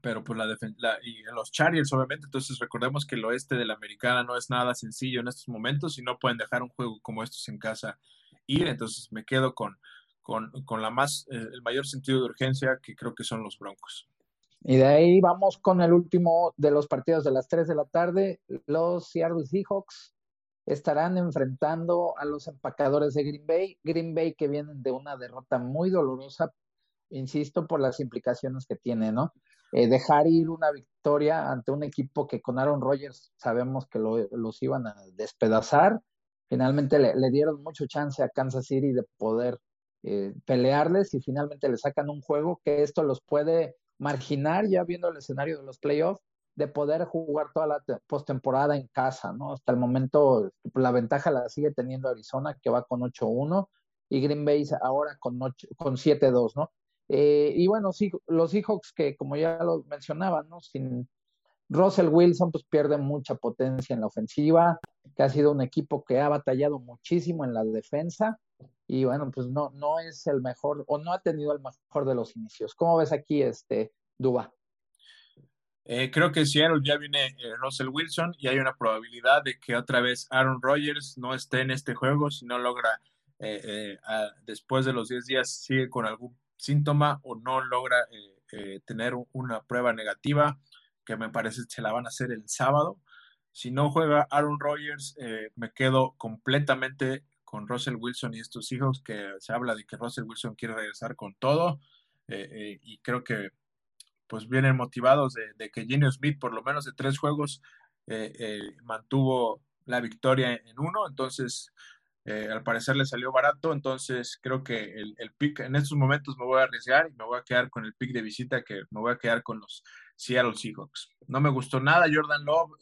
Speaker 3: pero pues la, y los Chargers obviamente, entonces recordemos que el oeste de la americana no es nada sencillo en estos momentos y no pueden dejar un juego como estos en casa ir, entonces me quedo con, con, con la más, el mayor sentido de urgencia que creo que son los Broncos.
Speaker 2: Y de ahí vamos con el último de los partidos de las 3 de la tarde, los Seattle Seahawks estarán enfrentando a los empacadores de Green Bay. Green Bay que vienen de una derrota muy dolorosa, insisto, por las implicaciones que tiene, ¿no? Eh, dejar ir una victoria ante un equipo que con Aaron Rodgers sabemos que los iban a despedazar. Finalmente le, dieron mucho chance a Kansas City de poder eh, pelearles y finalmente le sacan un juego que esto los puede marginar ya viendo el escenario de los playoffs de poder jugar toda la postemporada en casa, ¿no? Hasta el momento la ventaja la sigue teniendo Arizona, que va con 8-1, y Green Bay ahora con, con 7-2, ¿no? Eh, y bueno, sí, los Seahawks que como ya lo mencionaba, ¿no? Sin Russell Wilson, pues pierde mucha potencia en la ofensiva, que ha sido un equipo que ha batallado muchísimo en la defensa, y bueno, pues no, no es el mejor, o no ha tenido el mejor de los inicios. ¿Cómo ves aquí, este, Duba?
Speaker 3: Eh, creo que Seattle ya viene eh, Russell Wilson y hay una probabilidad de que otra vez Aaron Rodgers no esté en este juego si no logra, eh, después de los 10 días, sigue con algún síntoma o no logra tener una prueba negativa, que me parece que se la van a hacer el sábado. Si no juega Aaron Rodgers, me quedo completamente con Russell Wilson y estos hijos, que se habla de que Russell Wilson quiere regresar con todo y creo que pues vienen motivados de, que Gino Smith por lo menos de tres juegos mantuvo la victoria en uno, entonces al parecer le salió barato, entonces creo que el, el, pick en estos momentos me voy a arriesgar y me voy a quedar con el pick de visita que me voy a quedar con los Seattle Seahawks. No me gustó nada Jordan Love,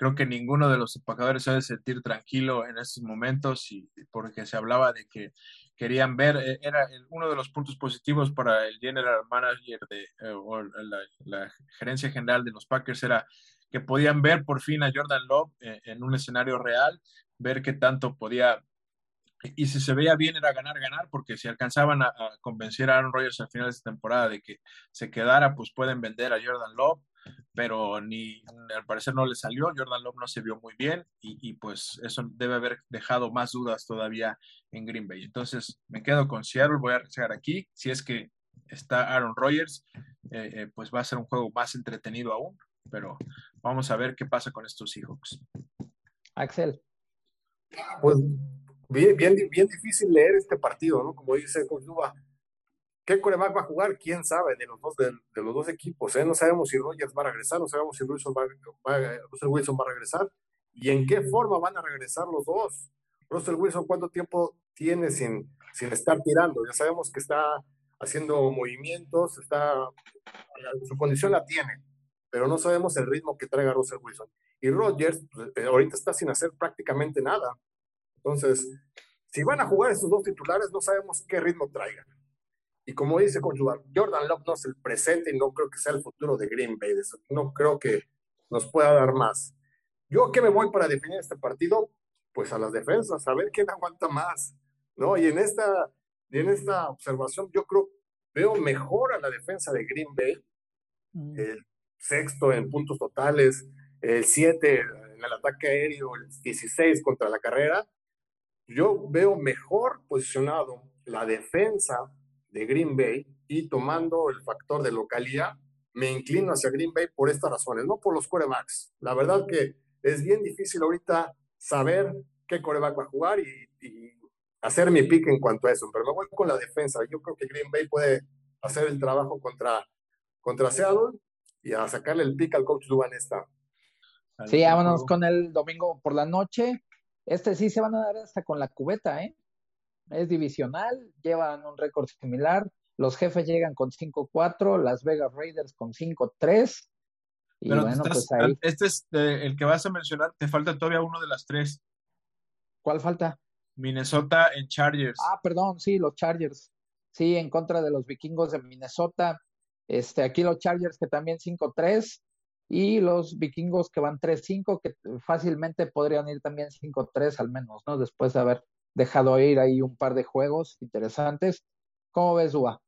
Speaker 3: creo que ninguno de los empacadores se debe sentir tranquilo en estos momentos y porque se hablaba de que querían ver, eh, era uno de los puntos positivos para el general manager de, eh, o la, gerencia general de los Packers era que podían ver por fin a Jordan Love eh, en un escenario real, ver qué tanto podía y si se veía bien era ganar, ganar, porque si alcanzaban a, convencer a Aaron Rodgers al final de esta temporada de que se quedara, pues pueden vender a Jordan Love pero ni al parecer no le salió, Jordan Love no se vio muy bien y, pues eso debe haber dejado más dudas todavía en Green Bay. Entonces me quedo con Seattle, voy a regresar aquí, si es que está Aaron Rodgers, eh, eh, pues va a ser un juego más entretenido aún, pero vamos a ver qué pasa con estos Seahawks.
Speaker 2: Axel.
Speaker 4: Pues bien, bien, bien difícil leer este partido, ¿no? Como dice Cochuba, ¿Qué coreback va a jugar? ¿Quién sabe de los dos, de, los dos equipos? ¿eh? No sabemos si Rogers va a regresar, no sabemos si Wilson va, Russell Wilson va a regresar y en qué forma van a regresar los dos. Russell Wilson, ¿cuánto tiempo tiene sin, sin estar tirando? Ya sabemos que está haciendo movimientos, está, su condición la tiene, pero no sabemos el ritmo que traiga Russell Wilson. Y Rogers pues, eh, ahorita está sin hacer prácticamente nada. Entonces, si van a jugar esos dos titulares, no sabemos qué ritmo traigan. Y como dice Jordan Love no es el presente y no creo que sea el futuro de Green Bay. No creo que nos pueda dar más. ¿Yo a qué me voy para definir este partido? Pues a las defensas, a ver quién aguanta más. ¿no? Y en esta, en esta observación yo creo, veo mejor a la defensa de Green Bay, mm. el sexto en puntos totales, el siete en el ataque aéreo, el 16 contra la carrera. Yo veo mejor posicionado la defensa de Green Bay y tomando el factor de localidad, me inclino hacia Green Bay por estas razones, no por los corebacks. La verdad que es bien difícil ahorita saber qué coreback va a jugar y, hacer mi pick en cuanto a eso, pero me voy con la defensa. Yo creo que Green Bay puede hacer el trabajo contra, contra Seattle y a sacarle el pick al coach Duban esta.
Speaker 2: Sí, vámonos con el domingo por la noche. Este sí se van a dar hasta con la cubeta, ¿eh? es divisional, llevan un récord similar. Los jefes llegan con 5-4, Las Vegas Raiders con 5-3.
Speaker 3: Y bueno, pues ahí. Este es eh, el que vas a mencionar, te falta todavía uno de las tres.
Speaker 2: ¿Cuál falta?
Speaker 3: Minnesota en Chargers.
Speaker 2: Ah, perdón, sí, los Chargers. Sí, en contra de los vikingos de Minnesota. Este, aquí los Chargers que también 5-3 y los vikingos que van 3-5, que fácilmente podrían ir también 5-3 al menos, ¿no? Después de haber dejado ir ahí un par de juegos interesantes. ¿Cómo ves, Uba?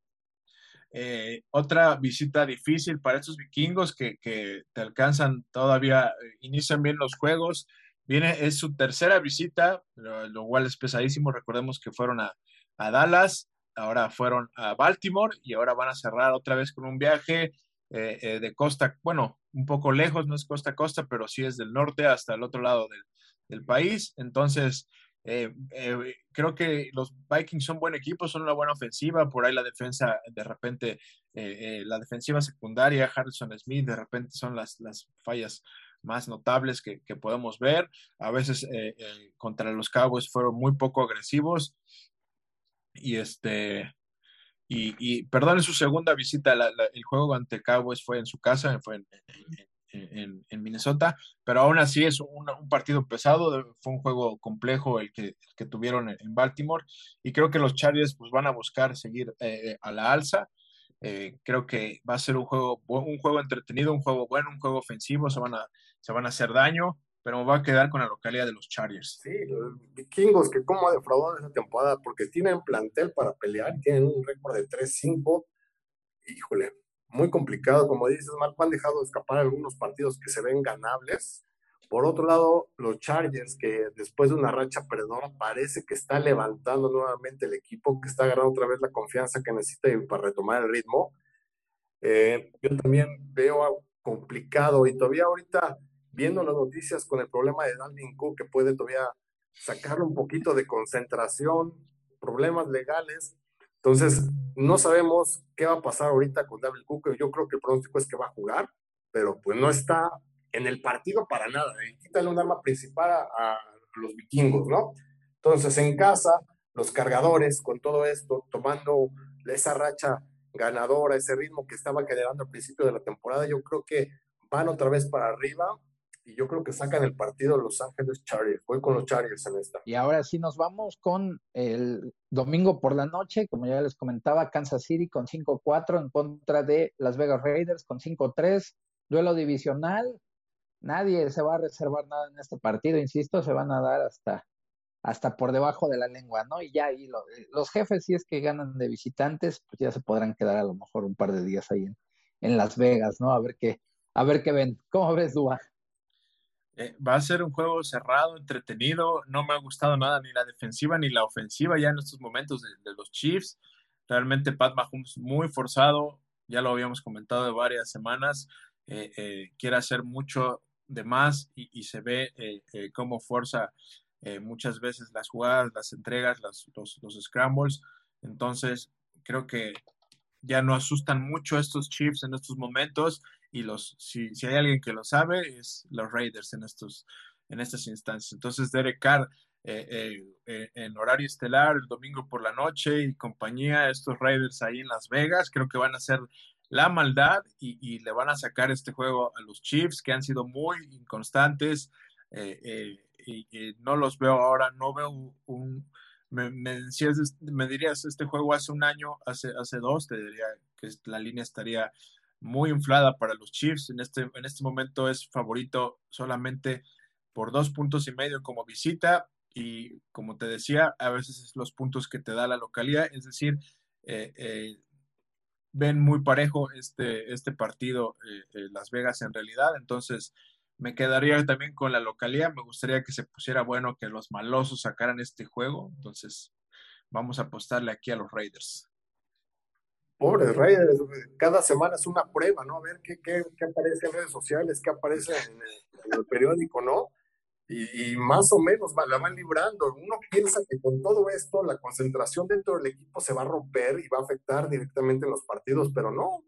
Speaker 3: Eh, otra visita difícil para estos vikingos que, te alcanzan todavía, eh, inician bien los juegos. Viene, es su tercera visita, lo, cual es pesadísimo. Recordemos que fueron a, Dallas, ahora fueron a Baltimore y ahora van a cerrar otra vez con un viaje eh, de costa, bueno, un poco lejos, no es costa a costa, pero sí es del norte hasta el otro lado del, país. Entonces, eh, eh, creo que los Vikings son buen equipo, son una buena ofensiva, por ahí la defensa, de repente, eh, la defensiva secundaria, Harrison Smith, de repente son las, las fallas más notables que, que podemos ver. A veces contra los Cowboys fueron muy poco agresivos y este... Y, y perdón, en su segunda visita, el juego ante Cowboys fue en su casa, fue en, en, Minnesota, pero aún así es un, partido pesado, fue un juego complejo el que, que, tuvieron en Baltimore y creo que los Chargers pues van a buscar seguir eh, a la alza. Eh, creo que va a ser un juego, un juego entretenido, un juego bueno, un juego ofensivo, se van a, se van a hacer daño, pero va a quedar con la localidad de los Chargers.
Speaker 4: Sí, los vikingos que como ha defraudado esa temporada porque tienen plantel para pelear, tienen un récord de 3-5. Híjole, muy complicado, como dices, Marco, han dejado escapar algunos partidos que se ven ganables. Por otro lado, los Chargers, que después de una racha perdedora, parece que está levantando nuevamente el equipo, que está agarrando otra vez la confianza que necesita para retomar el ritmo. Eh, yo también veo complicado y todavía ahorita viendo las noticias con el problema de Dalvin Cook, que puede todavía sacarle un poquito de concentración, problemas legales, Entonces, no sabemos qué va a pasar ahorita con David Cook. Yo creo que el pronóstico es que va a jugar, pero pues no está en el partido para nada. ¿eh? Quítale un arma principal a, los vikingos, ¿no? Entonces, en casa, los cargadores, con todo esto, tomando esa racha ganadora, ese ritmo que estaba generando al principio de la temporada, yo creo que van otra vez para arriba y yo creo que sacan el partido Los Ángeles Chargers. Voy con los Chargers en esta.
Speaker 2: Y ahora sí nos vamos con el domingo por la noche, como ya les comentaba, Kansas City con 5-4 en contra de Las Vegas Raiders con 5-3, duelo divisional. Nadie se va a reservar nada en este partido, insisto, se van a dar hasta hasta por debajo de la lengua, ¿no? Y ya ahí los jefes, si es que ganan de visitantes, pues ya se podrán quedar a lo mejor un par de días ahí en, en Las Vegas, ¿no? A ver qué, a ver qué ven. ¿Cómo ves, Dua?
Speaker 3: Eh, va a ser un juego cerrado, entretenido. No me ha gustado nada ni la defensiva ni la ofensiva ya en estos momentos de, los Chiefs. Realmente Pat Mahomes muy forzado, ya lo habíamos comentado de varias semanas. Eh, eh, quiere hacer mucho de más y, se ve cómo fuerza muchas veces las jugadas, las entregas, los, los scrambles. Entonces, creo que ya no asustan mucho estos Chiefs en estos momentos y los, si, si, hay alguien que lo sabe, es los Raiders en, estos, en estas instancias. Entonces, Derek Carr eh, eh, eh, en horario estelar, el domingo por la noche y compañía, estos Raiders ahí en Las Vegas, creo que van a ser la maldad y, y le van a sacar este juego a los Chiefs, que han sido muy inconstantes. Y, y, no los veo ahora, no veo un... me, me dirías, este juego hace un año, hace, hace dos, te diría que la línea estaría muy inflada para los Chiefs. En este, en este momento es favorito solamente por dos puntos y medio como visita y como te decía, a veces es los puntos que te da la localidad, es decir, eh, eh, ven muy parejo este, este partido eh, Las Vegas en realidad, entonces me quedaría también con la localidad, me gustaría que se pusiera bueno que los malosos sacaran este juego, entonces vamos a apostarle aquí a los Raiders
Speaker 4: pobres Raiders, cada semana es una prueba, ¿no? A ver qué, qué, qué aparece en redes sociales, qué aparece en el, periódico, ¿no? Y, más o menos la van librando. Uno piensa que con todo esto la concentración dentro del equipo se va a romper y va a afectar directamente en los partidos, pero no.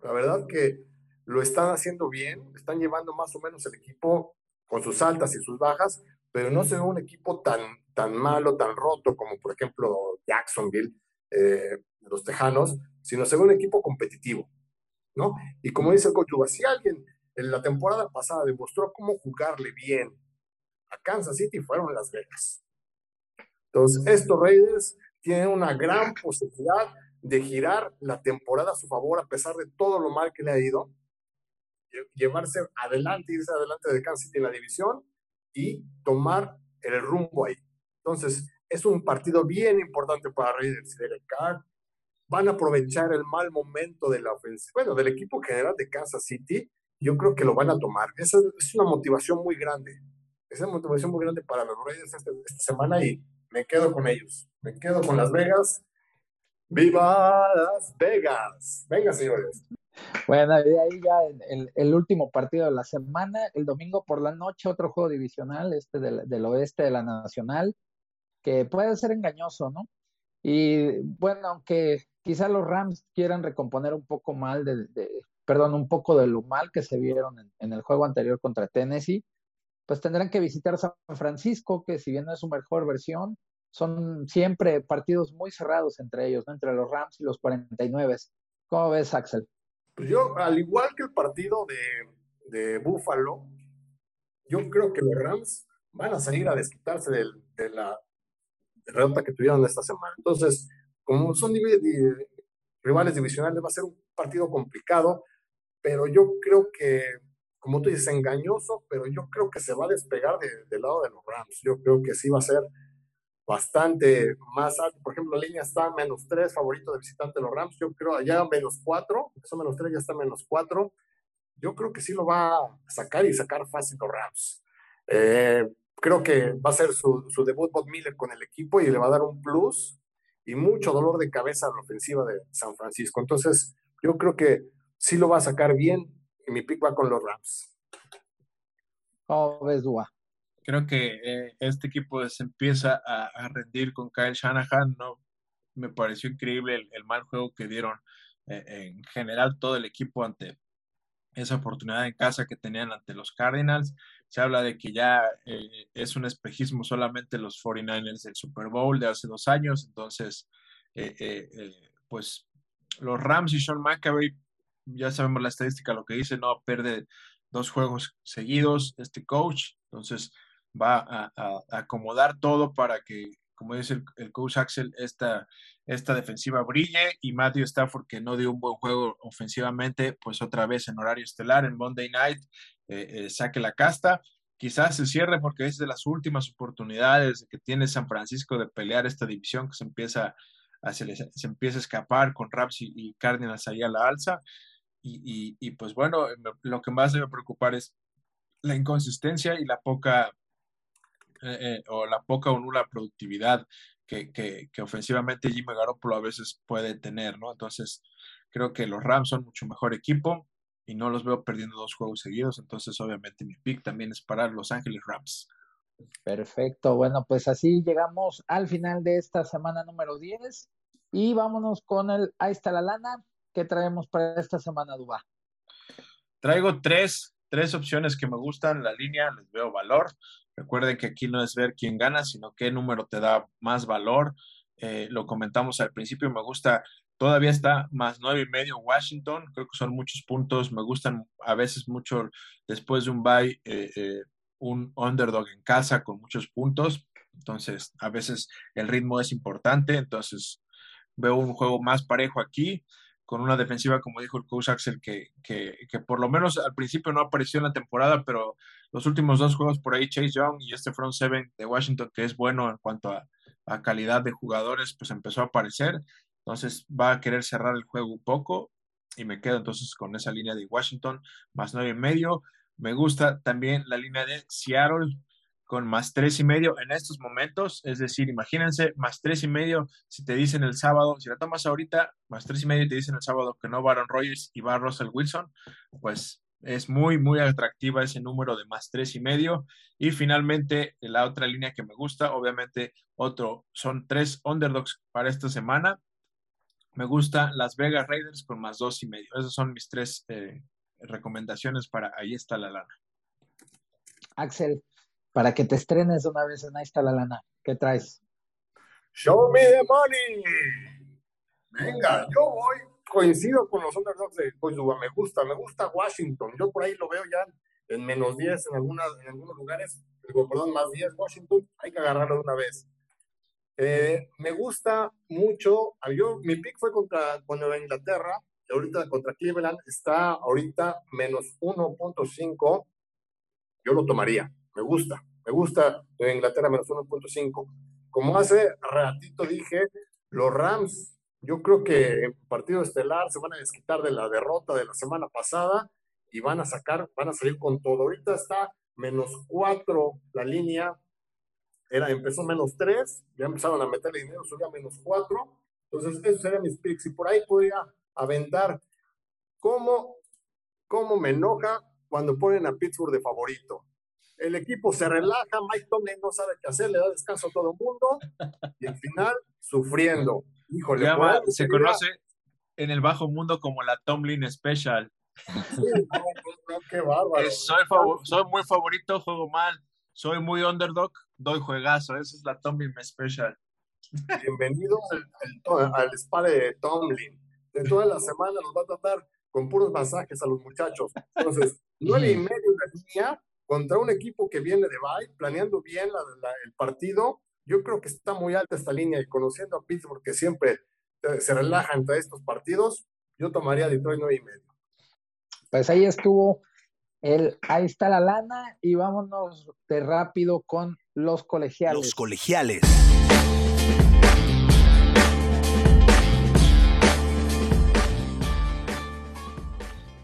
Speaker 4: La verdad que lo están haciendo bien, están llevando más o menos el equipo con sus altas y sus bajas, pero no se ve un equipo tan, tan malo, tan roto como por ejemplo Jacksonville, eh, los Tejanos, sino se ve un equipo competitivo, ¿no? Y como dice el coach si alguien en la temporada pasada demostró cómo jugarle bien a Kansas City, fueron Las Vegas. Entonces, estos Raiders tienen una gran posibilidad de girar la temporada a su favor, a pesar de todo lo mal que le ha ido, llevarse adelante, irse adelante de Kansas City en la división y tomar el rumbo ahí. Entonces, es un partido bien importante para Raiders y Derek Carr van a aprovechar el mal momento de la ofensiva, bueno, del equipo general de Kansas City, yo creo que lo van a tomar. Esa es una motivación muy grande. Es una motivación muy grande para los Raiders esta, semana y me quedo con ellos. Me quedo con Las Vegas. ¡Viva Las Vegas! Venga, señores.
Speaker 2: Bueno, de ahí ya el, último partido de la semana, el domingo por la noche, otro juego divisional, este del oeste de la Nacional, que puede ser engañoso, ¿no? Y bueno, aunque quizá los Rams quieran recomponer un poco mal de, perdón, un poco de lo mal que se vieron en, el juego anterior contra Tennessee, pues tendrán que visitar San Francisco, que si bien no es su mejor versión, son siempre partidos muy cerrados entre ellos, ¿no? entre los Rams y los 49. ¿Cómo ves, Axel?
Speaker 4: Pues yo, al igual que el partido de, de Buffalo, yo creo que los Rams van a salir a desquitarse de la derrota que tuvieron esta semana. Entonces, como son rivales divisionales, va a ser un partido complicado, pero yo creo que, como tú dices, engañoso, pero yo creo que se va a despegar del lado de los Rams. Yo creo que sí va a ser bastante más alto. Por ejemplo, la línea está menos 3, favorito de visitante de los Rams. Yo creo allá menos 4, eso menos 3 ya está menos 4. Yo creo que sí lo va a sacar y sacar fácil los Rams. Eh, creo que va a ser su, su debut Bob Miller con el equipo y le va a dar un plus y mucho dolor de cabeza a la ofensiva de San Francisco. Entonces, yo creo que sí lo va a sacar bien y mi pick va con los Rams.
Speaker 2: ¿Cómo ves, Dua?
Speaker 3: Creo que eh, este equipo se empieza a, rendir con Kyle Shanahan, ¿no? me pareció increíble el, mal juego que dieron eh, en general todo el equipo ante esa oportunidad en casa que tenían ante los Cardinals. Se habla de que ya eh, es un espejismo solamente los 49ers del Super Bowl de hace dos años, entonces, pues los Rams y Sean McAvey, ya sabemos la estadística, lo que dice, no pierde dos juegos seguidos este coach, entonces va a, acomodar todo para que, como dice el, coach Axel, esta, esta defensiva brille y Matthew Stafford, que no dio un buen juego ofensivamente, pues otra vez en horario estelar, en Monday Night, eh, eh, saque la casta. Quizás se cierre porque es de las últimas oportunidades que tiene San Francisco de pelear esta división que se empieza a, se, empieza a escapar con Raps y, Cardinals ahí a la alza. Y, y, pues bueno, lo que más debe preocupar es la inconsistencia y la poca eh, eh, o la poca o nula productividad que, que, que, ofensivamente Jimmy Garoppolo a veces puede tener, ¿no? Entonces, creo que los Rams son mucho mejor equipo y no los veo perdiendo dos juegos seguidos, entonces obviamente mi pick también es para Los Ángeles Rams.
Speaker 2: Perfecto, bueno, pues así llegamos al final de esta semana número 10 y vámonos con el Ahí está la lana. ¿Qué traemos para esta semana, Duba?
Speaker 3: Traigo tres, tres opciones que me gustan, la línea, les veo valor. Recuerden que aquí no es ver quién gana, sino qué número te da más valor. Eh, lo comentamos al principio, me gusta, todavía está más nueve y medio Washington, creo que son muchos puntos, me gustan a veces mucho después de un bye, eh, eh, un underdog en casa con muchos puntos, entonces a veces el ritmo es importante, entonces veo un juego más parejo aquí con una defensiva, como dijo el coach Axel, que, que, que, por lo menos al principio no apareció en la temporada, pero los últimos dos juegos por ahí, Chase Young y este front seven de Washington, que es bueno en cuanto a, a calidad de jugadores, pues empezó a aparecer. Entonces va a querer cerrar el juego un poco y me quedo entonces con esa línea de Washington más nueve y medio. Me gusta también la línea de Seattle con más tres y medio en estos momentos. Es decir, imagínense, más tres y medio, si te dicen el sábado, si la tomas ahorita, más tres y medio y te dicen el sábado que no va Aaron Rodgers y va Russell Wilson, pues es muy, muy atractiva ese número de más tres y medio. Y finalmente, la otra línea que me gusta, obviamente, otro, son tres underdogs para esta semana. Me gusta Las Vegas Raiders con más dos y medio. Esas son mis tres eh, recomendaciones para ahí está la lana.
Speaker 2: Axel, para que te estrenes una vez en Ahí está la lana. ¿Qué traes?
Speaker 4: Show me the money. Venga, yo voy. Coincido con los underdogs de Coach Me gusta, me gusta Washington. Yo por ahí lo veo ya en menos 10 en, algunas, en algunos lugares. Digo, perdón, más 10 Washington. Hay que agarrarlo de una vez. Eh, me gusta mucho. Yo, mi pick fue contra cuando Inglaterra. Ahorita contra Cleveland está ahorita menos 1.5. Yo lo tomaría me gusta, me gusta Inglaterra menos 1.5. Como hace ratito dije, los Rams, yo creo que en partido estelar se van a desquitar de la derrota de la semana pasada y van a sacar, van a salir con todo. Ahorita está menos 4 la línea, era, empezó menos 3, ya empezaron a meterle dinero, subía menos 4. Entonces, esos serían mis picks. Y por ahí podría aventar cómo, cómo me enoja cuando ponen a Pittsburgh de favorito el equipo se relaja, Mike Tomlin no sabe qué hacer, le da descanso a todo el mundo y al final sufriendo. Híjole,
Speaker 3: se conoce en el bajo mundo como la Tomlin Special.
Speaker 4: qué bárbaro.
Speaker 3: soy, muy favorito, juego mal. Soy muy underdog, doy juegazo. Esa es la Tomlin Special.
Speaker 4: Bienvenido al, al, spa de Tomlin. De toda la semana nos va a tratar con puros masajes a los muchachos. Entonces, nueve y medio de línea contra un equipo que viene de bye, planeando bien el partido. Yo creo que está muy alta esta línea y conociendo a Pittsburgh que siempre eh, se relaja entre estos partidos, yo tomaría Detroit 9 y medio.
Speaker 2: Pues ahí estuvo el, ahí está la lana y vámonos de rápido con los colegiales.
Speaker 1: Los colegiales.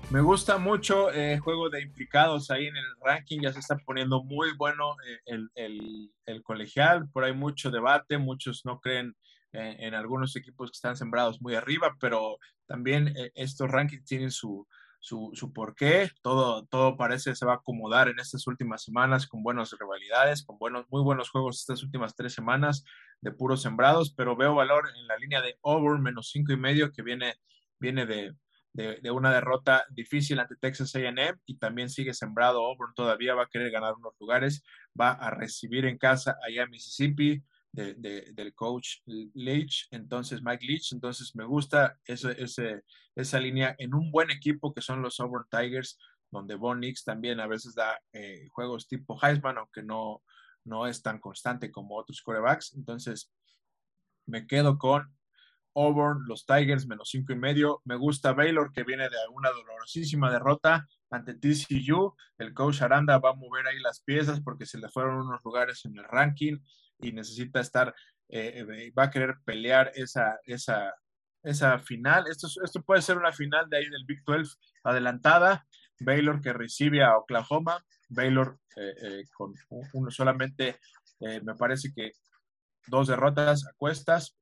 Speaker 3: Me gusta mucho el eh, juego de implicados ahí en el ranking, ya se está poniendo muy bueno eh, el, colegial, por ahí mucho debate, muchos no creen eh, en algunos equipos que están sembrados muy arriba, pero también estos rankings tienen su, su, su porqué. Todo, todo parece se va a acomodar en estas últimas semanas con buenas rivalidades, con buenos, muy buenos juegos estas últimas tres semanas de puros sembrados, pero veo valor en la línea de over menos cinco y medio que viene, viene de, de, una derrota difícil ante Texas AM y también sigue sembrado Auburn todavía, va a querer ganar unos lugares, va a recibir en casa allá en Mississippi de, del coach Leach, entonces Mike Leach, entonces me gusta ese, ese, esa línea en un buen equipo que son los Auburn Tigers, donde Von Nix también a veces da eh, juegos tipo Heisman, aunque no, no es tan constante como otros quarterbacks, entonces me quedo con Auburn, los Tigers, menos cinco y medio. Me gusta Baylor, que viene de una dolorosísima derrota ante TCU. El coach Aranda va a mover ahí las piezas porque se le fueron unos lugares en el ranking y necesita estar, eh, eh, va a querer pelear esa, esa, esa final. Esto, esto puede ser una final de ahí del Big 12 adelantada. Baylor que recibe a Oklahoma. Baylor eh, con uno solamente, me parece que dos derrotas a cuestas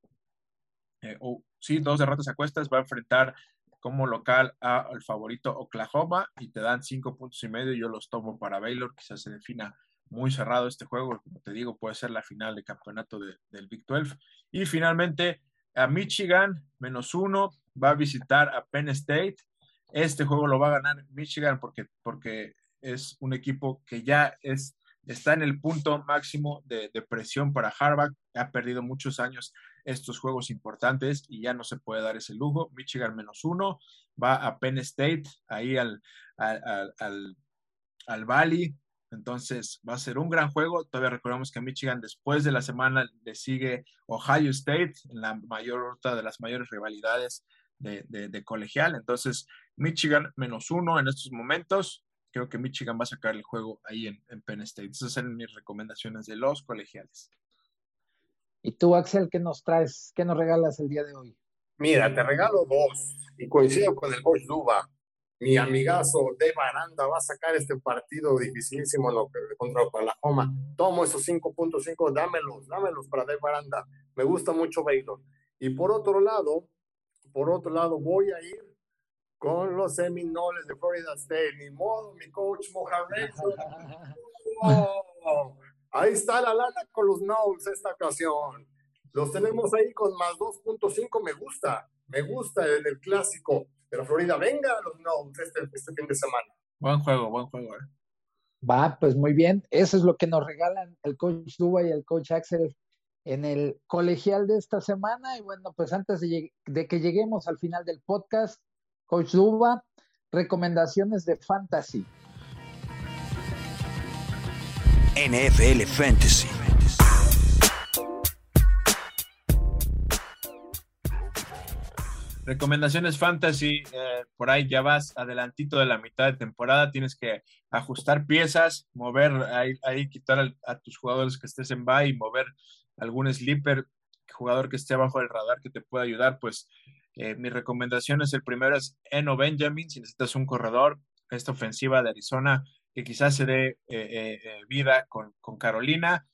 Speaker 3: eh, sí, dos derrotas a cuestas, va a enfrentar como local al favorito Oklahoma y te dan cinco puntos y medio. Yo los tomo para Baylor, quizás se defina muy cerrado este juego. Como te digo, puede ser la final de campeonato del Big 12. Y finalmente, a Michigan, menos uno, va a visitar a Penn State. Este juego lo va a ganar Michigan porque, porque es un equipo que ya es, está en el punto máximo de, presión para Harvard. Ha perdido muchos años estos juegos importantes y ya no se puede dar ese lujo. Michigan menos uno, va a Penn State, ahí al, al, al, al Valley. Entonces va a ser un gran juego. Todavía recordamos que Michigan después de la semana le sigue Ohio State en la mayor, de las mayores rivalidades de, de, colegial. Entonces Michigan menos uno en estos momentos. Creo que Michigan va a sacar el juego ahí en, en Penn State. Esas son mis recomendaciones de los colegiales.
Speaker 2: ¿Y tú, Axel, qué nos traes? ¿Qué nos regalas el día de hoy?
Speaker 4: Mira, te regalo dos y coincido con el coach Duba. Mi amigazo de Baranda va a sacar este partido dificilísimo contra Oklahoma. Tomo esos 5.5, dámelos, dámelos para de Baranda. Me gusta mucho Baylor. Y por otro lado, por otro lado, voy a ir con los Seminoles de Florida State. Ni modo, mi coach Mohamed. Oh, Ahí está la lana con los Knowles esta ocasión. Los tenemos ahí con más 2.5. Me gusta, me gusta el, clásico Florida. Venga los Knowles este, este, fin de semana.
Speaker 3: Buen juego, buen juego. Eh.
Speaker 2: Va, pues muy bien. Eso es lo que nos regalan el coach Duba y el coach Axel en el colegial de esta semana. Y bueno, pues antes de, de que lleguemos al final del podcast, coach Duba, recomendaciones de fantasy.
Speaker 1: NFL Fantasy.
Speaker 3: Recomendaciones fantasy, eh, por ahí ya vas adelantito de la mitad de temporada, tienes que ajustar piezas, mover, ahí, ahí quitar a tus jugadores que estés en bye mover algún sleeper, jugador que esté abajo del radar que te pueda ayudar, pues eh, mi recomendación es el primero es Eno Benjamin, si necesitas un corredor, esta ofensiva de Arizona que quizás se dé eh, eh, eh, vida con Carolina.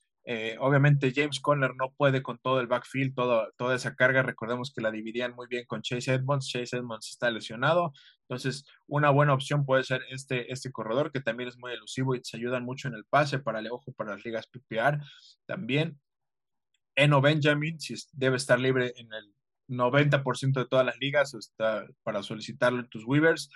Speaker 3: Obviamente James Conner no puede con todo el backfield, toda esa carga. Recordemos que la dividían muy bien con Chase Edmonds. Chase Edmonds está lesionado. Entonces, una buena opción puede ser este, este corredor, que también es muy elusivo y se ayudan mucho en el pase para el ojo, para las ligas PPR. También Eno Benjamin, si debe estar libre en el 90% de todas las ligas, está para solicitarlo en tus Weavers.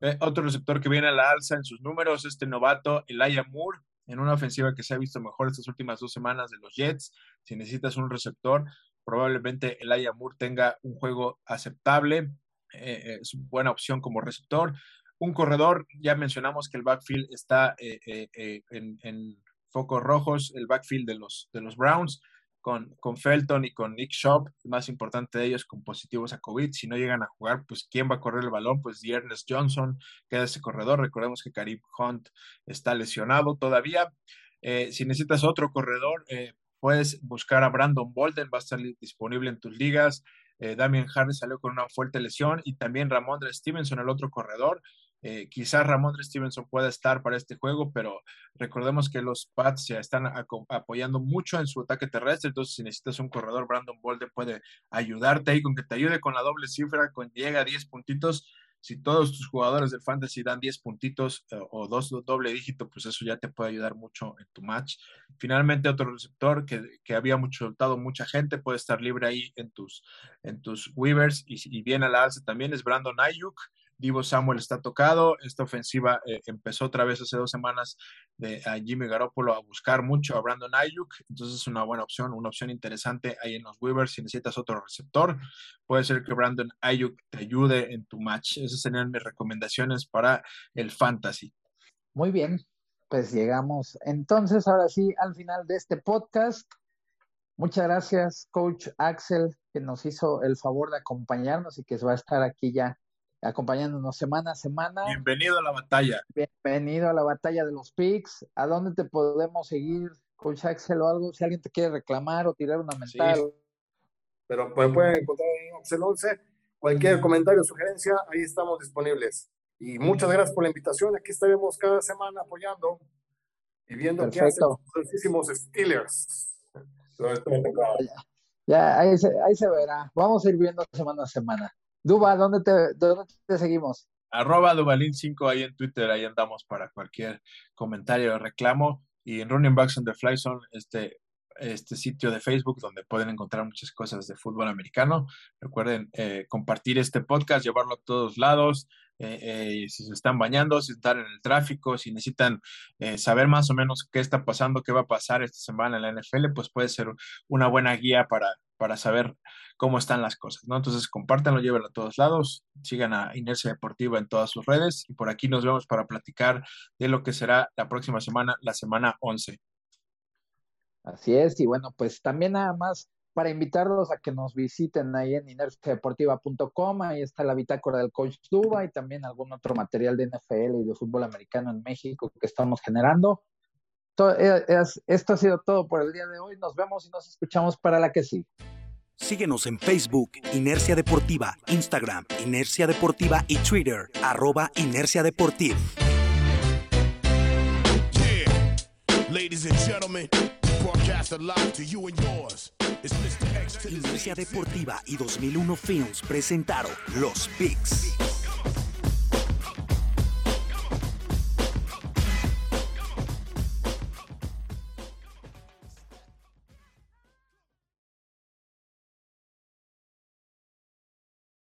Speaker 3: Eh, otro receptor que viene a la alza en sus números, este novato, Elijah Moore, en una ofensiva que se ha visto mejor estas últimas dos semanas de los Jets. Si necesitas un receptor, probablemente Elijah Moore tenga un juego aceptable. Eh, es buena opción como receptor. Un corredor, ya mencionamos que el backfield está eh, en, en, focos rojos, el backfield de los, de los Browns con, con Felton y con Nick Shop, más importante de ellos con positivos a COVID. Si no llegan a jugar, pues ¿quién va a correr el balón? Pues Ernest Johnson queda ese corredor. Recordemos que Karim Hunt está lesionado todavía. Eh, si necesitas otro corredor, eh, puedes buscar a Brandon Bolden, va a estar disponible en tus ligas. Eh, Damian Harris salió con una fuerte lesión y también Ramondre Stevenson, el otro corredor. Eh, quizás Ramón Stevenson pueda estar para este juego, pero recordemos que los Pats ya están apoyando mucho en su ataque terrestre, entonces si necesitas un corredor, Brandon Bolden puede ayudarte ahí con que te ayude con la doble cifra, con llega a 10 puntitos, Si todos tus jugadores del fantasy dan 10 puntitos eh, o dos doble dígito, pues eso ya te puede ayudar mucho en tu match. Finalmente, otro receptor que, que había mucho, soltado mucha gente puede estar libre ahí en tus, en tus Weavers y, y bien a la alza también es Brandon Ayuk. Divo Samuel está tocado. Esta ofensiva eh, empezó otra vez hace dos semanas de a Jimmy Garoppolo a buscar mucho a Brandon Ayuk. Entonces es una buena opción, una opción interesante ahí en los Weavers. Si necesitas otro receptor, puede ser que Brandon Ayuk te ayude en tu match. Esas serían mis recomendaciones para el fantasy.
Speaker 2: Muy bien, pues llegamos entonces ahora sí al final de este podcast. Muchas gracias, coach Axel, que nos hizo el favor de acompañarnos y que va a estar aquí ya acompañándonos semana a semana.
Speaker 3: Bienvenido a la batalla.
Speaker 2: Bienvenido a la batalla de los picks. ¿A dónde te podemos seguir, Coach Axel o algo? Si alguien te quiere reclamar o tirar una mental. Sí.
Speaker 4: Pero pues, pueden encontrar en Axel 11 cualquier comentario o sugerencia, ahí estamos disponibles. Y muchas gracias por la invitación. Aquí estaremos cada semana apoyando y viendo Perfecto. qué hacen los muchísimos Steelers.
Speaker 2: Ya, ya ahí, se, ahí se verá. Vamos a ir viendo semana a semana. Duba, ¿dónde te, dónde te seguimos?
Speaker 3: Arroba Dubalín5 ahí en Twitter, ahí andamos para cualquier comentario o reclamo. Y en Running Backs on the Fly Zone, este, este sitio de Facebook donde pueden encontrar muchas cosas de fútbol americano. Recuerden eh, compartir este podcast, llevarlo a todos lados. Eh, eh, si se están bañando, si están en el tráfico, si necesitan eh, saber más o menos qué está pasando, qué va a pasar esta semana en la NFL, pues puede ser una buena guía para, para saber cómo están las cosas, ¿no? Entonces, compártanlo, llévenlo a todos lados, sigan a Inercia Deportiva en todas sus redes y por aquí nos vemos para platicar de lo que será la próxima semana, la semana 11.
Speaker 2: Así es, y bueno, pues también nada más para invitarlos a que nos visiten ahí en inerciadeportiva.com, ahí está la bitácora del coach Duba y también algún otro material de NFL y de fútbol americano en México que estamos generando. Eh, esto ha sido todo por el día de hoy. Nos vemos y nos escuchamos para la que sí.
Speaker 1: Síguenos en Facebook, Inercia Deportiva, Instagram, Inercia Deportiva y Twitter, arroba Inercia Deportiva. Yeah. Ladies and gentlemen, Inercia Deportiva y 2001 Films presentaron Los Picks.